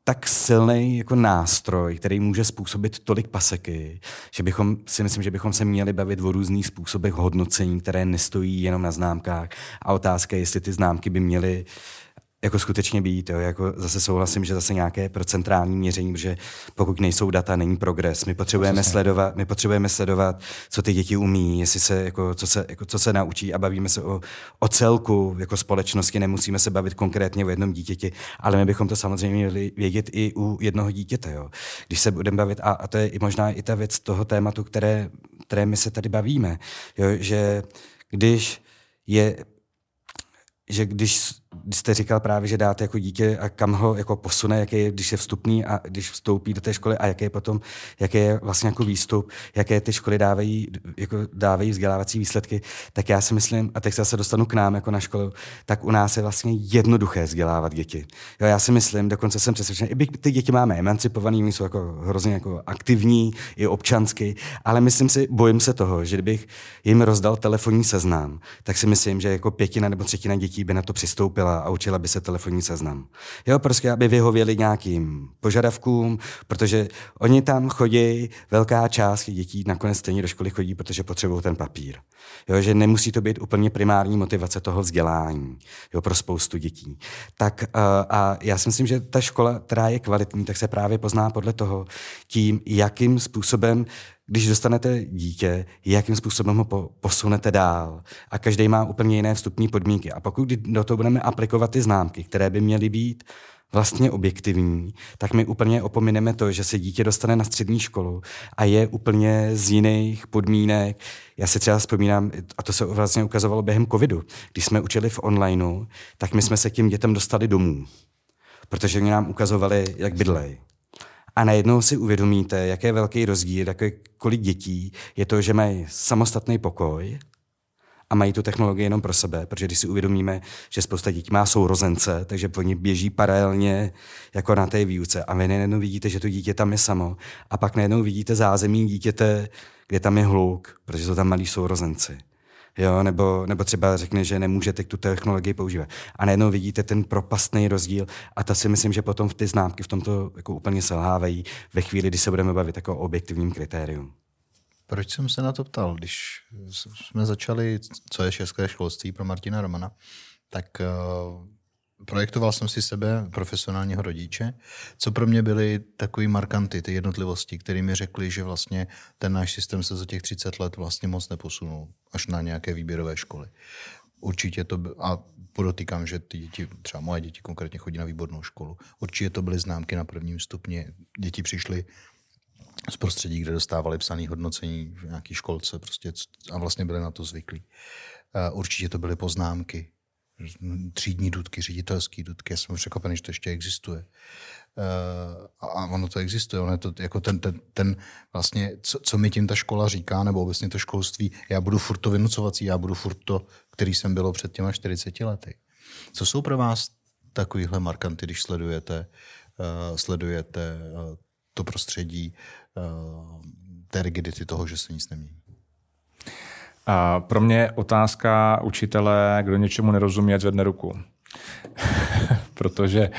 tak silný jako nástroj, který může způsobit tolik paseky, že bychom si myslím, že bychom se měli bavit o různých způsobech hodnocení, které nestojí jenom na známkách. A otázka je, jestli ty známky by měly jako skutečně být. Jo. Jako zase souhlasím, že zase nějaké procentrální měření, že pokud nejsou data, není progres. My potřebujeme, sledovat, my potřebujeme sledovat, co ty děti umí, jestli se, jako, co, se, jako, co se naučí a bavíme se o, o celku jako společnosti, nemusíme se bavit konkrétně o jednom dítěti, ale my bychom to samozřejmě měli vědět i u jednoho dítěte. Jo. Když se budeme bavit, a, a to je i možná i ta věc toho tématu, které, které my se tady bavíme, jo, že když je že když když jste říkal právě, že dáte jako dítě a kam ho jako posune, jaký je, když je vstupný a když vstoupí do té školy a jaký je potom, jaký je vlastně jako výstup, jaké ty školy dávají, jako dávají vzdělávací výsledky, tak já si myslím, a teď se dostanu k nám jako na školu, tak u nás je vlastně jednoduché vzdělávat děti. Jo, já si myslím, dokonce jsem přesvědčen, i ty děti máme emancipovaný, jsou jako hrozně jako aktivní, i občansky, ale myslím si, bojím se toho, že kdybych jim rozdal telefonní seznam, tak si myslím, že jako pětina nebo třetina dětí by na to přistoupila a učila by se telefonní seznam. Jo, prostě aby vyhověli nějakým požadavkům, protože oni tam chodí, velká část dětí nakonec stejně do školy chodí, protože potřebují ten papír. Jo, že nemusí to být úplně primární motivace toho vzdělání jo, pro spoustu dětí. Tak uh, a já si myslím, že ta škola, která je kvalitní, tak se právě pozná podle toho, tím, jakým způsobem když dostanete dítě, jakým způsobem ho posunete dál. A každý má úplně jiné vstupní podmínky. A pokud do toho budeme aplikovat ty známky, které by měly být vlastně objektivní, tak my úplně opomineme to, že se dítě dostane na střední školu a je úplně z jiných podmínek. Já si třeba vzpomínám, a to se vlastně ukazovalo během covidu, když jsme učili v onlineu, tak my jsme se k těm dětem dostali domů, protože oni nám ukazovali, jak bydlej. A najednou si uvědomíte, jaký je velký rozdíl, jaký, kolik dětí. Je to, že mají samostatný pokoj a mají tu technologii jenom pro sebe, protože když si uvědomíme, že spousta dětí má sourozence, takže oni běží paralelně jako na té výuce. A vy najednou vidíte, že to dítě tam je samo. A pak najednou vidíte zázemí dítěte, kde tam je hluk, protože jsou tam malí sourozenci jo, nebo, nebo třeba řekne, že nemůžete tu technologii používat. A najednou vidíte ten propastný rozdíl a ta si myslím, že potom v ty známky v tomto jako úplně selhávají ve chvíli, kdy se budeme bavit jako o objektivním kritérium. Proč jsem se na to ptal? Když jsme začali, co je české školství pro Martina Romana, tak uh, projektoval jsem si sebe, profesionálního rodiče, co pro mě byly takový markanty, ty jednotlivosti, které mi řekly, že vlastně ten náš systém se za těch 30 let vlastně moc neposunul, až na nějaké výběrové školy. Určitě to by, a podotýkám, že ty děti, třeba moje děti konkrétně chodí na výbornou školu. Určitě to byly známky na prvním stupni. Děti přišly z prostředí, kde dostávali psané hodnocení v nějaké školce prostě a vlastně byli na to zvyklí. Určitě to byly poznámky, třídní dudky, ředitelský dudky. Já jsem překvapený, že to ještě existuje. Uh, a ono to existuje. Ono je to jako ten, ten, ten vlastně, co, co mi tím ta škola říká, nebo obecně to školství, já budu furt to vynucovací, já budu furt to, který jsem bylo před těma 40 lety. Co jsou pro vás takovýhle markanty, když sledujete, uh, sledujete uh, to prostředí té rigidity toho, že se nic nemění? A pro mě otázka učitele, kdo něčemu nerozumí, zvedne ruku. Protože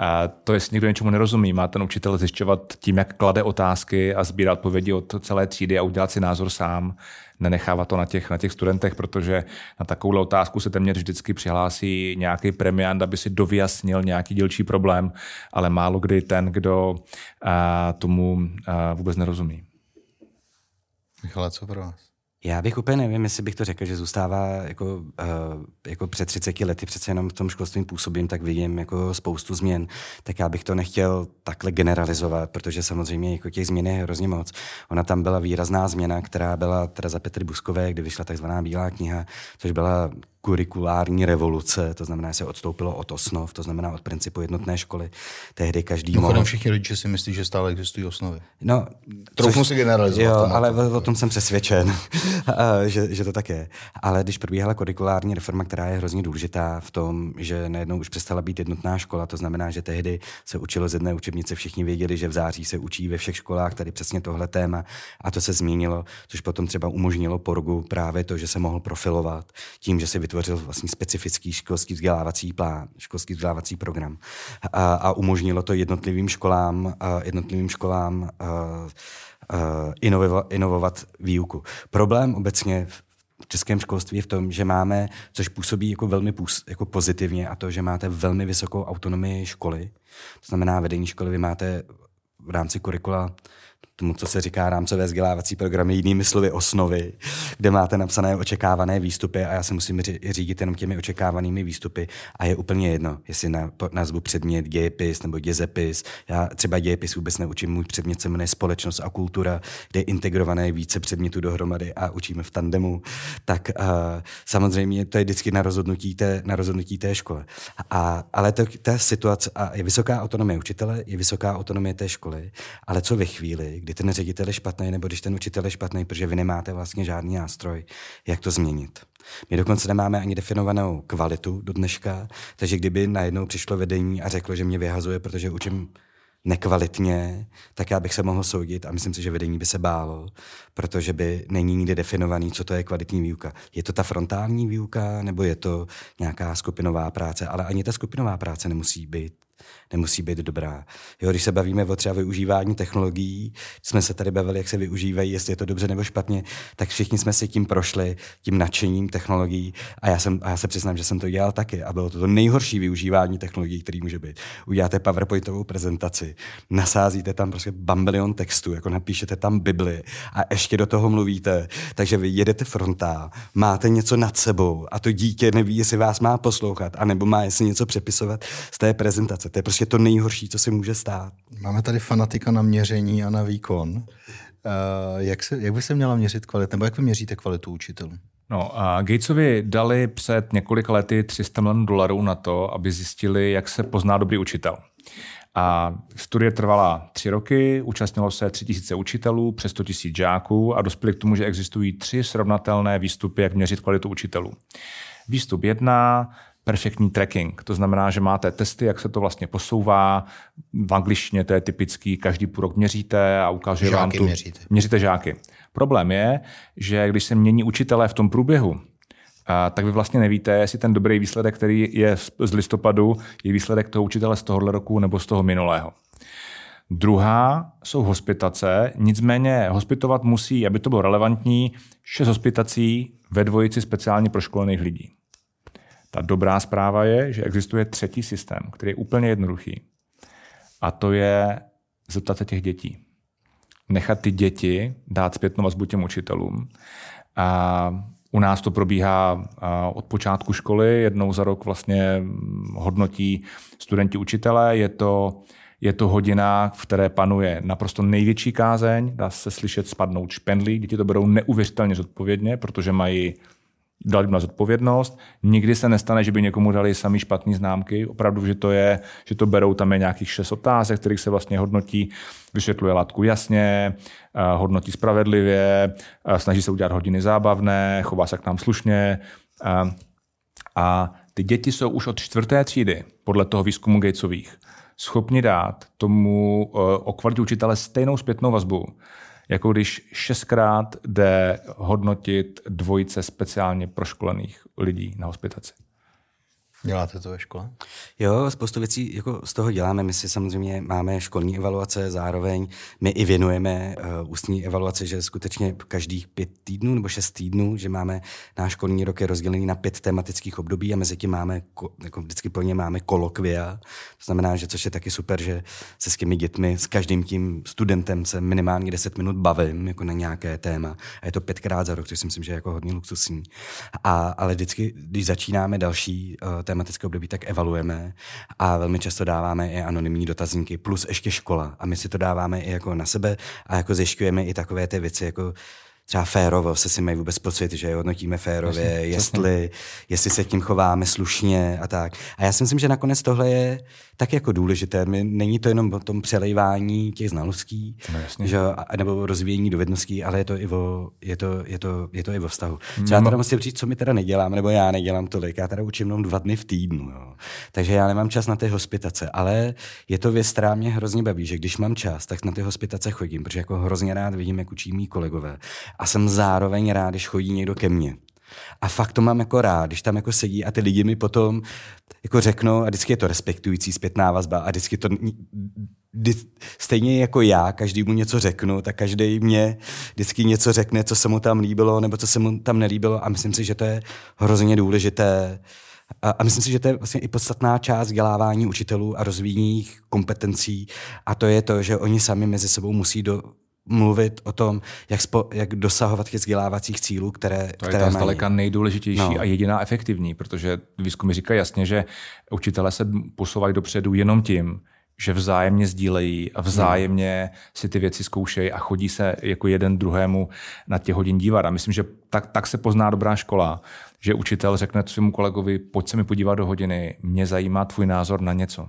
a to, jestli někdo něčemu nerozumí, má ten učitel zjišťovat tím, jak klade otázky a sbírat odpovědi od celé třídy a udělat si názor sám, nenechávat to na těch, na těch studentech, protože na takovou otázku se téměř vždycky přihlásí nějaký premiant, aby si dovyjasnil nějaký dílčí problém, ale málo kdy ten, kdo a, tomu a, vůbec nerozumí. Michale, co pro vás? Já bych úplně nevím, jestli bych to řekl, že zůstává jako, uh, jako před 30 lety přece jenom v tom školství působím, tak vidím jako spoustu změn. Tak já bych to nechtěl takhle generalizovat, protože samozřejmě jako těch změn je hrozně moc. Ona tam byla výrazná změna, která byla teda za Petry Buskové, kdy vyšla takzvaná Bílá kniha, což byla kurikulární revoluce, to znamená, že se odstoupilo od osnov, to znamená od principu jednotné školy. Tehdy každý mohl... všichni rodiče si myslí, že stále existují osnovy. No, Trochu si generalizovat. Jo, ale o, o tom jsem přesvědčen, že, že to tak je. Ale když probíhala kurikulární reforma, která je hrozně důležitá v tom, že najednou už přestala být jednotná škola, to znamená, že tehdy se učilo z jedné učebnice, všichni věděli, že v září se učí ve všech školách tady přesně tohle téma a to se změnilo, což potom třeba umožnilo Porgu právě to, že se mohl profilovat tím, že se vytvořil vlastně specifický školský vzdělávací plán, školský vzdělávací program a, a umožnilo to jednotlivým školám, jednotlivým školám inovovat, inovovat výuku. Problém obecně v českém školství je v tom, že máme, což působí jako velmi půs, jako pozitivně, a to, že máte velmi vysokou autonomii školy. To znamená, vedení školy vy máte v rámci kurikula tomu, co se říká rámcové vzdělávací programy, jinými slovy osnovy, kde máte napsané očekávané výstupy a já se musím řídit jenom těmi očekávanými výstupy a je úplně jedno, jestli na, nazvu předmět dějepis nebo dězepis. Já třeba dějepis vůbec neučím, můj předmět se jmenuje společnost a kultura, kde je integrované více předmětů dohromady a učíme v tandemu. Tak uh, samozřejmě to je vždycky na rozhodnutí té, na rozhodnutí té školy. A, ale to, ta situace, a je vysoká autonomie učitele, je vysoká autonomie té školy, ale co ve chvíli, kdy ten ředitel je špatný, nebo když ten učitel je špatný, protože vy nemáte vlastně žádný nástroj, jak to změnit. My dokonce nemáme ani definovanou kvalitu do dneška, takže kdyby najednou přišlo vedení a řeklo, že mě vyhazuje, protože učím nekvalitně, tak já bych se mohl soudit a myslím si, že vedení by se bálo, protože by není nikdy definovaný, co to je kvalitní výuka. Je to ta frontální výuka, nebo je to nějaká skupinová práce, ale ani ta skupinová práce nemusí být nemusí být dobrá. Jo, když se bavíme o třeba využívání technologií, jsme se tady bavili, jak se využívají, jestli je to dobře nebo špatně, tak všichni jsme si tím prošli, tím nadšením technologií a já, jsem, a já se přiznám, že jsem to dělal taky a bylo to to nejhorší využívání technologií, který může být. Uděláte PowerPointovou prezentaci, nasázíte tam prostě bambilion textu, jako napíšete tam Bibli a ještě do toho mluvíte, takže vy jedete fronta, máte něco nad sebou a to dítě neví, jestli vás má poslouchat, anebo má jestli něco přepisovat z té prezentace. To je prostě to nejhorší, co se může stát. Máme tady fanatika na měření a na výkon. Uh, jak, se, jak by se měla měřit kvalita, nebo jak vy měříte kvalitu učitelů? No a Gatesovi dali před několika lety 300 milionů dolarů na to, aby zjistili, jak se pozná dobrý učitel. A studie trvala tři roky, účastnilo se tři tisíce učitelů, přes 100 tisíc žáků a dospěli k tomu, že existují tři srovnatelné výstupy, jak měřit kvalitu učitelů. Výstup jedna, perfektní tracking. To znamená, že máte testy, jak se to vlastně posouvá. V angličtině to je typický, každý půl rok měříte a ukáže žáky vám tu... Měříte. měříte žáky. Problém je, že když se mění učitelé v tom průběhu, a, tak vy vlastně nevíte, jestli ten dobrý výsledek, který je z listopadu, je výsledek toho učitele z tohohle roku nebo z toho minulého. Druhá jsou hospitace, nicméně hospitovat musí, aby to bylo relevantní, šest hospitací ve dvojici speciálně proškolených lidí. Ta dobrá zpráva je, že existuje třetí systém, který je úplně jednoduchý. A to je zeptat se těch dětí. Nechat ty děti dát zpětnou vazbu těm učitelům. A u nás to probíhá od počátku školy, jednou za rok vlastně hodnotí studenti učitele. Je to, je to hodina, v které panuje naprosto největší kázeň, dá se slyšet spadnout špendlí, děti to berou neuvěřitelně zodpovědně, protože mají dali na zodpovědnost. Nikdy se nestane, že by někomu dali sami špatné známky. Opravdu, že to je, že to berou, tam je nějakých šest otázek, kterých se vlastně hodnotí, vysvětluje látku jasně, eh, hodnotí spravedlivě, eh, snaží se udělat hodiny zábavné, chová se k nám slušně. A, eh, a ty děti jsou už od čtvrté třídy, podle toho výzkumu Gatesových, schopni dát tomu o kvalitě učitele stejnou zpětnou vazbu, jako když šestkrát jde hodnotit dvojice speciálně proškolených lidí na hospitaci. Děláte to ve škole? Jo, spoustu věcí jako z toho děláme. My si samozřejmě máme školní evaluace, zároveň my i věnujeme uh, ústní evaluace, že skutečně každých pět týdnů nebo šest týdnů, že máme náš školní rok je rozdělený na pět tematických období a mezi tím máme, jako vždycky po ně máme kolokvia. To znamená, že což je taky super, že se s těmi dětmi, s každým tím studentem se minimálně 10 minut bavím jako na nějaké téma. A je to pětkrát za rok, což si myslím, že je jako hodně luxusní. A, ale vždycky, když začínáme další uh, tematické období, tak evaluujeme a velmi často dáváme i anonymní dotazníky, plus ještě škola. A my si to dáváme i jako na sebe a jako zjišťujeme i takové ty věci, jako třeba férovo, se si mají vůbec pocit, že hodnotíme férově, Jasně, jestli, jestli se tím chováme slušně a tak. A já si myslím, že nakonec tohle je tak jako důležité. My, není to jenom o tom přelejvání těch znalostí, no, že, nebo rozvíjení dovedností, ale je to i o, je to, je to, je to i o vztahu. Třeba teda musím říct, co my teda neděláme, nebo já nedělám tolik. Já teda učím jenom dva dny v týdnu. Jo. Takže já nemám čas na ty hospitace, ale je to věc, která mě hrozně baví, že když mám čas, tak na ty hospitace chodím, protože jako hrozně rád vidím, jak učí mý kolegové. A jsem zároveň rád, když chodí někdo ke mně. A fakt to mám jako rád, když tam jako sedí a ty lidi mi potom jako řeknou, a vždycky je to respektující zpětná vazba a vždycky to stejně jako já, každý mu něco řeknu, tak každý mě vždycky něco řekne, co se mu tam líbilo nebo co se mu tam nelíbilo a myslím si, že to je hrozně důležité. A, a myslím si, že to je vlastně i podstatná část vzdělávání učitelů a rozvíjení kompetencí a to je to, že oni sami mezi sebou musí do, mluvit o tom, jak, spo, jak dosahovat těch vzdělávacích cílů, které To je které ta mají. zdaleka nejdůležitější No. a jediná efektivní, protože výzkumy říkají jasně, že učitelé se posouvají dopředu jenom tím, že vzájemně sdílejí a vzájemně si ty věci zkoušejí a chodí se jako jeden druhému na těch hodin dívat. A myslím, že tak, tak se pozná dobrá škola, že učitel řekne svému kolegovi, pojď se mi podívat do hodiny, mě zajímá tvůj názor na něco.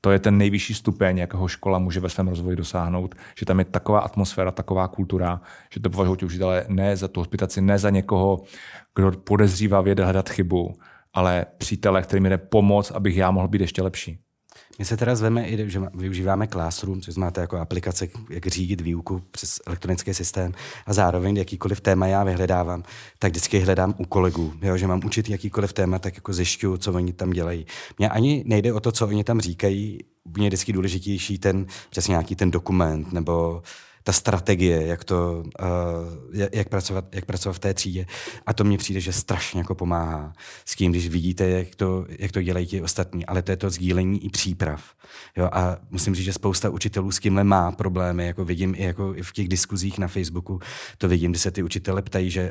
To je ten nejvyšší stupeň, jakého škola může ve svém rozvoji dosáhnout, že tam je taková atmosféra, taková kultura, že to považují ti učitelé ne za tu hospitaci, ne za někoho, kdo podezřívavě jde hledat chybu, ale přítele, který mi jde pomoct, abych já mohl být ještě lepší. My se teda zveme i, že využíváme Classroom, což máte jako aplikace, jak řídit výuku přes elektronický systém. A zároveň jakýkoliv téma já vyhledávám, tak vždycky hledám u kolegů, jo, že mám učit jakýkoliv téma, tak jako zjišťuju, co oni tam dělají. Mně ani nejde o to, co oni tam říkají, mně je vždycky důležitější ten, přesně nějaký ten dokument nebo ta strategie, jak, to, uh, jak, pracovat, jak pracovat v té třídě. A to mně přijde, že strašně jako pomáhá s tím, když vidíte, jak to, jak to dělají ti ostatní. Ale to je to sdílení i příprav. Jo, a musím říct, že spousta učitelů s tímhle má problémy. Jako vidím i jako v těch diskuzích na Facebooku, to vidím, kdy se ty učitele ptají, že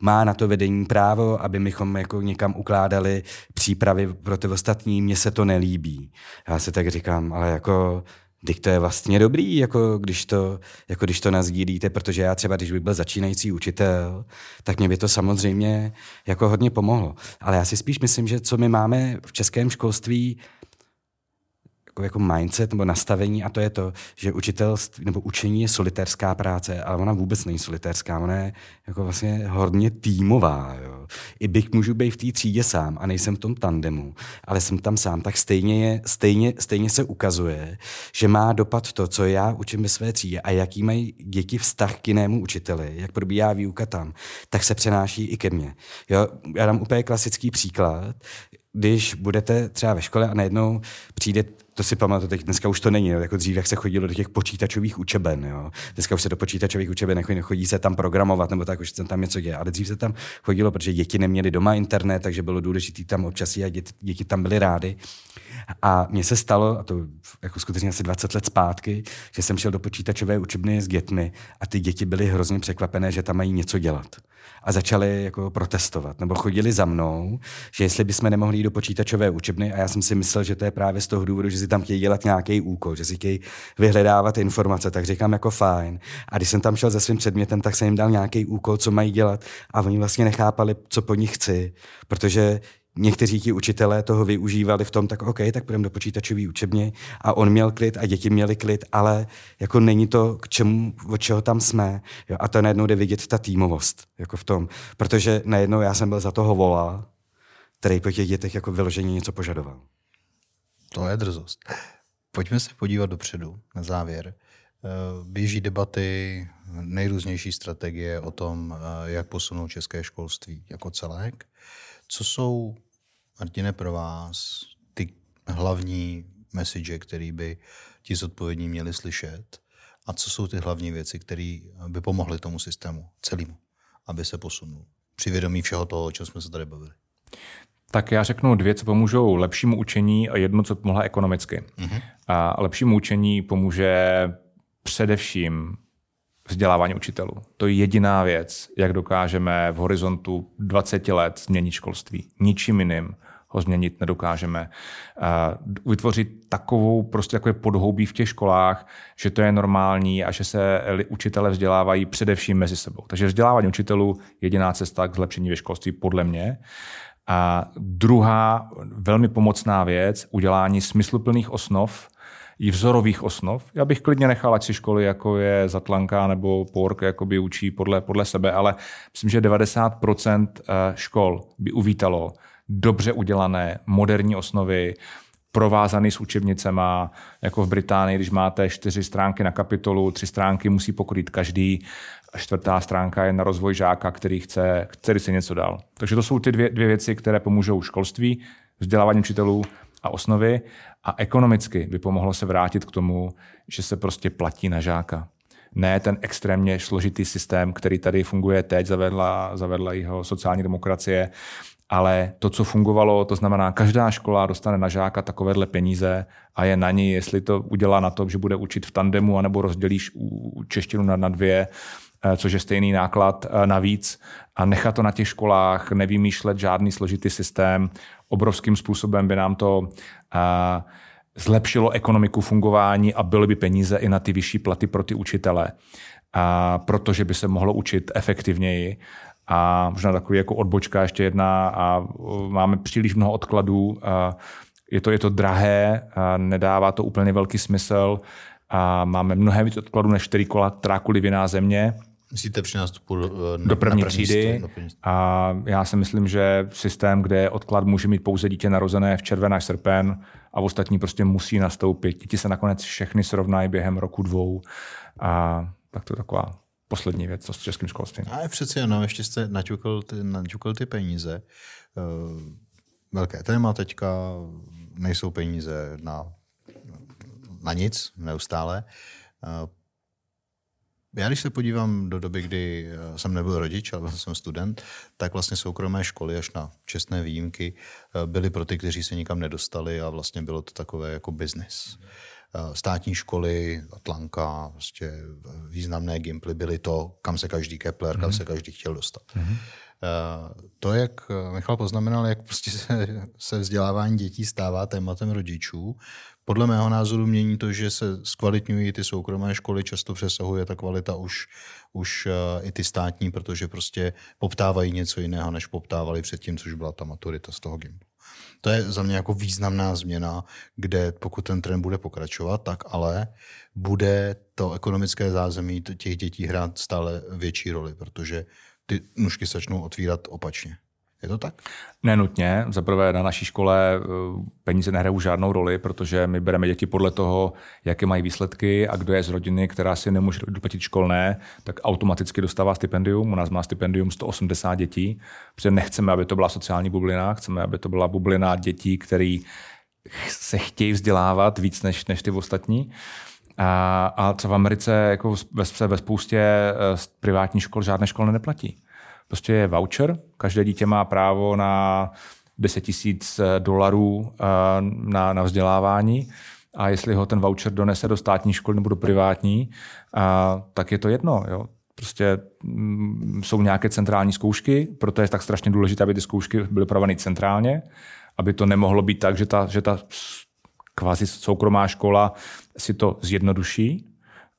má na to vedení právo, aby mychom jako někam ukládali přípravy pro ty ostatní. Mně se to nelíbí. Já se tak říkám, ale jako Teď to je vlastně dobrý, jako když to, jako když to nazdílíte, protože já třeba, když bych byl začínající učitel, tak mě by to samozřejmě jako hodně pomohlo. Ale já si spíš myslím, že co my máme v českém školství, jako, jako mindset nebo nastavení a to je to, že učitelství nebo učení je solitérská práce, ale ona vůbec není solitérská, ona je jako vlastně hodně týmová. Jo. I bych můžu být v té třídě sám a nejsem v tom tandemu, ale jsem tam sám, tak stejně, je, stejně, stejně se ukazuje, že má dopad to, co já učím ve své třídě a jaký mají děti vztah k jinému učiteli, jak probíhá výuka tam, tak se přenáší i ke mně. Jo, já dám úplně klasický příklad, když budete třeba ve škole a najednou přijde to si pamatuju, teď dneska už to není, jo, jako dřív, jak se chodilo do těch počítačových učeben. Jo. Dneska už se do počítačových učeben nechodí, nechodí se tam programovat, nebo tak, už se tam něco děje. Ale dřív se tam chodilo, protože děti neměly doma internet, takže bylo důležité tam občas a děti, děti tam byly rády. A mně se stalo, a to jako skutečně asi 20 let zpátky, že jsem šel do počítačové učebny s dětmi a ty děti byly hrozně překvapené, že tam mají něco dělat. A začali jako protestovat, nebo chodili za mnou, že jestli bychom nemohli jít do počítačové učebny, a já jsem si myslel, že to je právě z toho důvodu, že si tam chtějí dělat nějaký úkol, že si chtějí vyhledávat informace, tak říkám jako fajn. A když jsem tam šel se svým předmětem, tak jsem jim dal nějaký úkol, co mají dělat a oni vlastně nechápali, co po nich chci, protože někteří ti učitelé toho využívali v tom, tak OK, tak půjdeme do počítačové učebně a on měl klid a děti měli klid, ale jako není to k čemu, od čeho tam jsme. Jo, a to najednou jde vidět ta týmovost jako v tom, protože najednou já jsem byl za toho vola, který po těch dětech jako vyloženě něco požadoval. To je drzost. Pojďme se podívat dopředu, na závěr. Eh, běží debaty, nejrůznější strategie o tom, eh, jak posunout české školství jako celek. Co jsou, Martine, pro vás ty hlavní message, které by ti zodpovědní měli slyšet? A co jsou ty hlavní věci, které by pomohly tomu systému celému, aby se posunul? Při vědomí všeho toho, o čem jsme se tady bavili. Tak já řeknu dvě, co pomůžou lepšímu učení a jedno, co pomohla ekonomicky. Mm-hmm. A lepšímu učení pomůže především vzdělávání učitelů. To je jediná věc, jak dokážeme v horizontu 20 let změnit školství. Ničím jiným ho změnit nedokážeme. Vytvořit takovou prostě takové podhoubí v těch školách, že to je normální a že se učitele vzdělávají především mezi sebou. Takže vzdělávání učitelů je jediná cesta k zlepšení ve školství podle mě. A druhá velmi pomocná věc, udělání smysluplných osnov, i vzorových osnov. Já bych klidně nechal, ať si školy, jako je Zatlanka nebo Pork, by učí podle, podle sebe, ale myslím, že 90% škol by uvítalo dobře udělané moderní osnovy, provázaný s učebnicema, jako v Británii, když máte čtyři stránky na kapitolu, tři stránky musí pokrýt každý, a čtvrtá stránka je na rozvoj žáka, který chce, který se něco dál. Takže to jsou ty dvě, dvě věci, které pomůžou školství, vzdělávání učitelů a osnovy. A ekonomicky by pomohlo se vrátit k tomu, že se prostě platí na žáka. Ne ten extrémně složitý systém, který tady funguje teď, zavedla, zavedla jeho sociální demokracie, ale to, co fungovalo, to znamená, každá škola dostane na žáka takovéhle peníze a je na ní, jestli to udělá na to, že bude učit v tandemu, anebo rozdělíš češtinu na, dvě, eh, což je stejný náklad eh, navíc a nechat to na těch školách, nevymýšlet žádný složitý systém. Obrovským způsobem by nám to uh, zlepšilo ekonomiku fungování a byly by peníze i na ty vyšší platy pro ty učitele, protože by se mohlo učit efektivněji. A možná takový jako odbočka ještě jedna a máme příliš mnoho odkladů. A je to, je to drahé, nedává to úplně velký smysl a máme mnohem víc odkladů než čtyři kola trákuliviná země. Myslíte při nástupu do, do první třídy. A já si myslím, že systém, kde odklad může mít pouze dítě narozené v červen až srpen a ostatní prostě musí nastoupit. Děti se nakonec všechny srovnají během roku dvou. A tak to je taková poslední věc, co s českým školstvím. A přeci ano, ještě jste naťukl ty, naťukl ty peníze. Uh, velké téma teďka, nejsou peníze na, na nic neustále. Uh, já když se podívám do doby, kdy eh, jsem nebyl rodič, ale jsem student, tak vlastně soukromé školy až na čestné výjimky eh, byly pro ty, kteří se nikam nedostali a vlastně bylo to takové jako biznis. Eh, státní školy, Atlanka, vlastně významné gimply byly to, kam se každý Kepler, kam mhm. se každý chtěl dostat. Mm-hmm. To, jak Michal poznamenal, jak prostě se, se vzdělávání dětí stává tématem rodičů, podle mého názoru mění to, že se zkvalitňují ty soukromé školy, často přesahuje ta kvalita už, už i ty státní, protože prostě poptávají něco jiného, než poptávali předtím, což byla ta maturita z toho gimplu. To je za mě jako významná změna, kde pokud ten trend bude pokračovat, tak ale bude to ekonomické zázemí těch dětí hrát stále větší roli, protože ty nůžky začnou otvírat opačně. Je to tak? Nenutně. Zaprvé na naší škole eh, peníze nehrajou žádnou roli, protože my bereme děti podle toho, jaké mají výsledky a kdo je z rodiny, která si nemůže doplatit školné, tak automaticky dostává stipendium. U nás má stipendium 180 dětí, protože nechceme, aby to byla sociální bublina, chceme, aby to byla bublina dětí, které se chtějí vzdělávat víc než, než ty ostatní. A, a co v Americe jako ve, ve spoustě eh, privátní škol žádné školy neplatí. Prostě je voucher, každé dítě má právo na 10 tisíc eh, dolarů eh, na, na vzdělávání a jestli ho ten voucher donese do státní školy nebo do privátní, a, tak je to jedno. Jo. Prostě m, mm, jsou nějaké centrální zkoušky, proto je tak strašně důležité, aby ty zkoušky byly prováděny centrálně, aby to nemohlo být tak, že ta, že ta kvázi soukromá škola si to zjednoduší,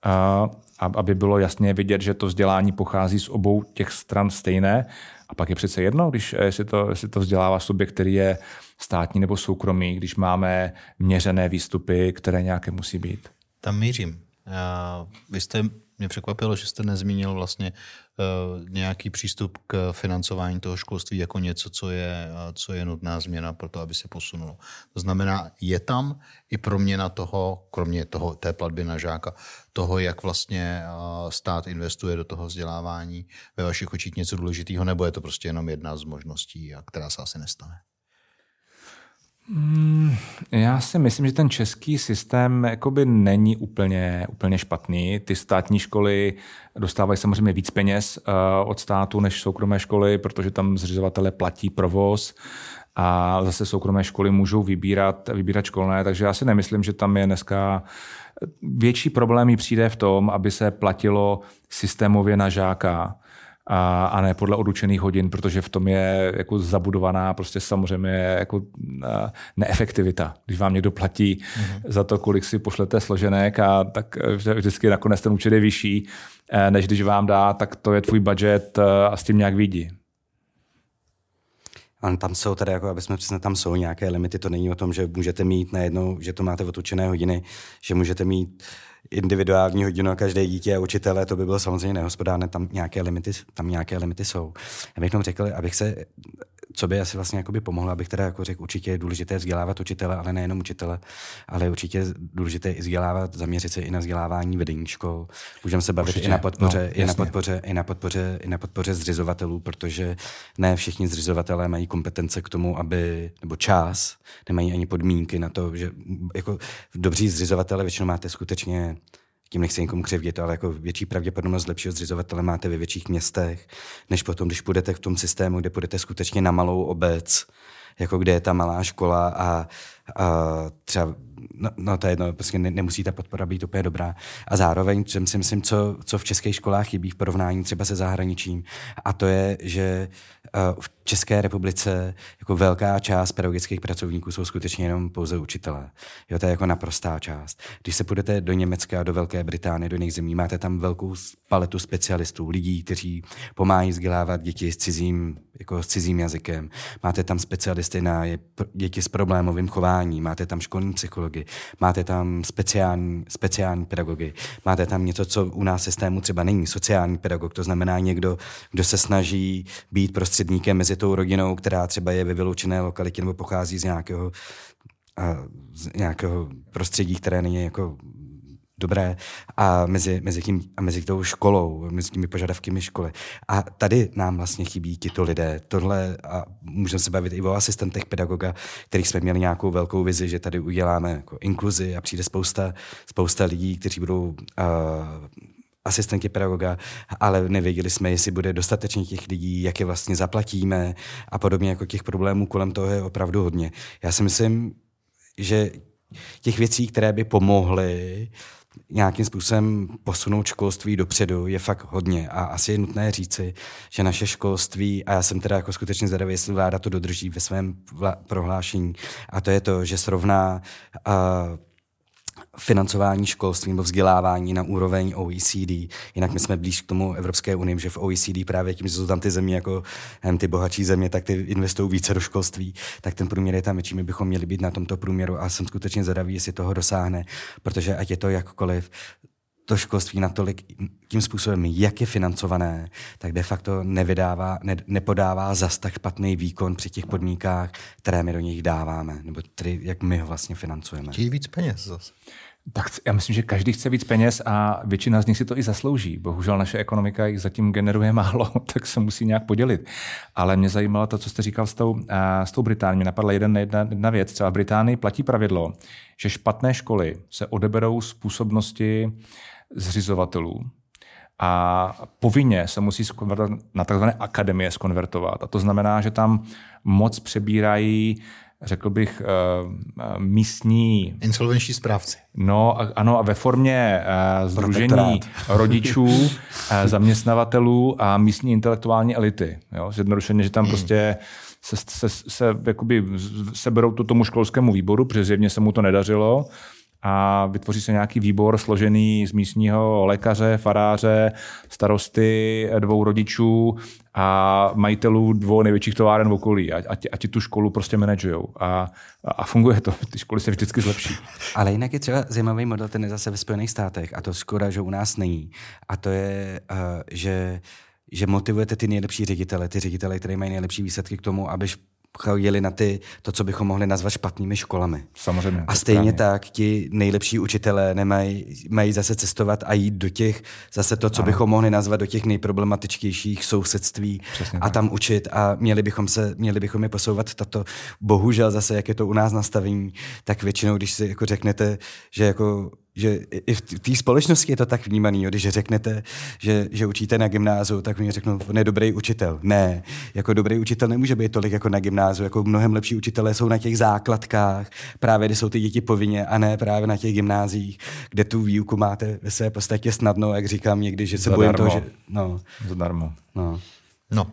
a, aby bylo jasně vidět, že to vzdělání pochází z obou těch stran stejné. A pak je přece jedno, když eh, jestli to, jestli to vzdělává subjekt, který je státní nebo soukromý, když máme měřené výstupy, které nějaké musí být. Tam mířím. Vy jste mě překvapilo, že jste nezmínil vlastně uh, nějaký přístup k financování toho školství jako něco, co je, uh, co je nutná změna pro to, aby se posunulo. To znamená, je tam i proměna toho, kromě toho, té platby na žáka, toho, jak vlastně uh, stát investuje do toho vzdělávání ve vašich očích něco důležitého, nebo je to prostě jenom jedna z možností, která se asi nestane? Hmm, já si myslím, že ten český systém jakoby není úplně, úplně špatný. Ty státní školy dostávají samozřejmě víc peněz uh, od státu než soukromé školy, protože tam zřizovatele platí provoz a zase soukromé školy můžou vybírat, vybírat školné, takže já si nemyslím, že tam je dneska větší problém přijde v tom, aby se platilo systémově na žáka a, a ne podle odučených hodin, protože v tom je jako zabudovaná prostě samozřejmě jako neefektivita. Když vám někdo platí mm-hmm. za to, kolik si pošlete složenek, a tak vždycky nakonec ten účet je vyšší, e, než když vám dá, tak to je tvůj budget e, a s tím nějak vidí. A tam jsou tady, jako aby jsme přesně, tam jsou nějaké limity, to není o tom, že můžete mít najednou, že to máte otučené hodiny, že můžete mít individuální hodinu a každé dítě a učitele, to by bylo samozřejmě nehospodárné, tam nějaké limity, tam nějaké limity jsou. Já bych jenom řekl, abych se co by asi vlastně jakoby pomohlo, abych teda jako řekl, určitě je důležité vzdělávat učitele, ale nejenom učitele, ale určitě je důležité i vzdělávat, zaměřit se i na vzdělávání vedení škol. Můžeme se bavit určitě. i na podpoře, no, i na podpoře, i na podpoře, i na podpoře zřizovatelů, protože ne všichni zřizovatelé mají kompetence k tomu, aby, nebo čas, nemají ani podmínky na to, že jako dobří zřizovatele většinou máte skutečně tím nechci někomu křivdit, ale jako větší pravděpodobnost lepšího zřizovatele máte ve větších městech, než potom, když půjdete v tom systému, kde půjdete skutečně na malou obec, jako kde je ta malá škola a, třeba no, no to je jedno, prostě ne, nemusí ta podpora být úplně dobrá. A zároveň jsem si myslím, co, co v českých školách chybí v porovnání třeba se zahraničím, a to je, že uh, v České republice jako velká část pedagogických pracovníků jsou skutečně jenom pouze učitelé. Jo, to je jako naprostá část. Když se půjdete do Německa, do Velké Británie, do jiných zemí, máte tam velkou paletu specialistů, lidí, kteří pomáhají vzdělávat děti s cizím, jako s cizím jazykem. Máte tam specialisty na děti s problémovým chováním, máte tam školní psychologi, máte tam speciální, speciální pedagogy, máte tam něco, co u nás systému třeba není, sociální pedagog, to znamená někdo, kdo se snaží být prostředníkem mezi tou rodinou, která třeba je ve vyloučené lokalitě nebo pochází z nějakého, z nějakého prostředí, které není jako dobré a mezi, mezi, tím, a mezi tou školou, mezi těmi požadavky školy. A tady nám vlastně chybí tito lidé. Tohle a můžeme se bavit i o asistentech pedagoga, kterých jsme měli nějakou velkou vizi, že tady uděláme jako inkluzi a přijde spousta, spousta lidí, kteří budou uh, asistentky pedagoga, ale nevěděli jsme, jestli bude dostatečně těch lidí, jak je vlastně zaplatíme a podobně, jako těch problémů kolem toho je opravdu hodně. Já si myslím, že těch věcí, které by pomohly nějakým způsobem posunout školství dopředu je fakt hodně. A asi je nutné říci, že naše školství, a já jsem teda jako skutečně zvědavý, jestli vláda to dodrží ve svém prohlášení, a to je to, že srovná uh, financování školství nebo vzdělávání na úroveň OECD. Jinak my jsme blíž k tomu Evropské unii, že v OECD právě tím, že jsou tam ty země jako ty bohatší země, tak ty investují více do školství, tak ten průměr je tam větší. My bychom měli být na tomto průměru a jsem skutečně zvědavý, jestli toho dosáhne, protože ať je to jakkoliv, to školství natolik tím způsobem, jak je financované, tak de facto nevydává, ne, nepodává zas tak špatný výkon při těch podmínkách, které my do nich dáváme, nebo tedy jak my ho vlastně financujeme. Chtějí víc peněz zase. Tak já myslím, že každý chce víc peněz a většina z nich si to i zaslouží. Bohužel naše ekonomika jich zatím generuje málo, tak se musí nějak podělit. Ale mě zajímalo to, co jste říkal s tou, s tou Británií. Mě napadla jedna, jedna, jedna věc. Třeba v Británii platí pravidlo, že špatné školy se odeberou z působnosti zřizovatelů a povinně se musí na tzv. akademie skonvertovat. A to znamená, že tam moc přebírají řekl bych, uh, místní... Insolvenční správci. No, a, ano, a ve formě uh, združení rodičů, uh, zaměstnavatelů a místní intelektuální elity. Jo? Zjednodušeně, že tam hmm. prostě se, se, se, se jakoby seberou to tomu školskému výboru, protože zjevně se mu to nedařilo a vytvoří se nějaký výbor složený z místního lékaře, faráře, starosty, dvou rodičů a majitelů dvou největších továren v okolí. A, a, ti, a ti tu školu prostě manažujou. A, a funguje to. Ty školy se vždycky zlepší. Ale jinak je třeba zajímavý model, ten je zase ve Spojených státech. A to skoro, že u nás není. A to je, uh, že že motivujete ty nejlepší ředitele, ty ředitele, které mají nejlepší výsledky k tomu, aby jeli na ty, to, co bychom mohli nazvat špatnými školami. Samozřejmě. A stejně správně. tak ti nejlepší učitelé nemají, mají zase cestovat a jít do těch, zase to, co ano. bychom mohli nazvat do těch nejproblematičtějších sousedství Přesně a tak. tam učit a měli bychom, se, měli bychom je posouvat tato. Bohužel zase, jak je to u nás nastavení, tak většinou, když si jako řeknete, že jako že i v té společnosti je to tak vnímaný, jo, když řeknete, že, že učíte na gymnáziu, tak oni řeknou, on je dobrý učitel. Ne, jako dobrý učitel nemůže být tolik jako na gymnáziu, jako mnohem lepší učitelé jsou na těch základkách, právě kde jsou ty děti povinně a ne právě na těch gymnázích, kde tu výuku máte ve své podstatě snadno, jak říkám někdy, že se Zadarmo. bojím toho, že... No. Zadarmo. No. no.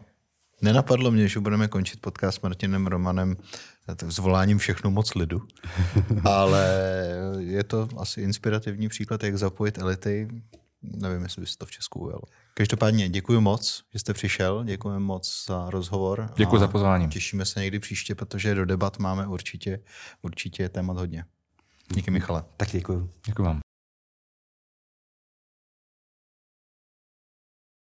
Nenapadlo mě, že budeme končit podcast s Martinem Romanem s voláním všechno moc lidu, ale je to asi inspirativní příklad, jak zapojit elity. Nevím, jestli by se to v Česku ujelo. Každopádně děkuji moc, že jste přišel, děkujeme moc za rozhovor. Děkuji za pozvání. Těšíme se někdy příště, protože do debat máme určitě, určitě témat hodně. Díky Michale. Tak děkuji. Děkuji vám.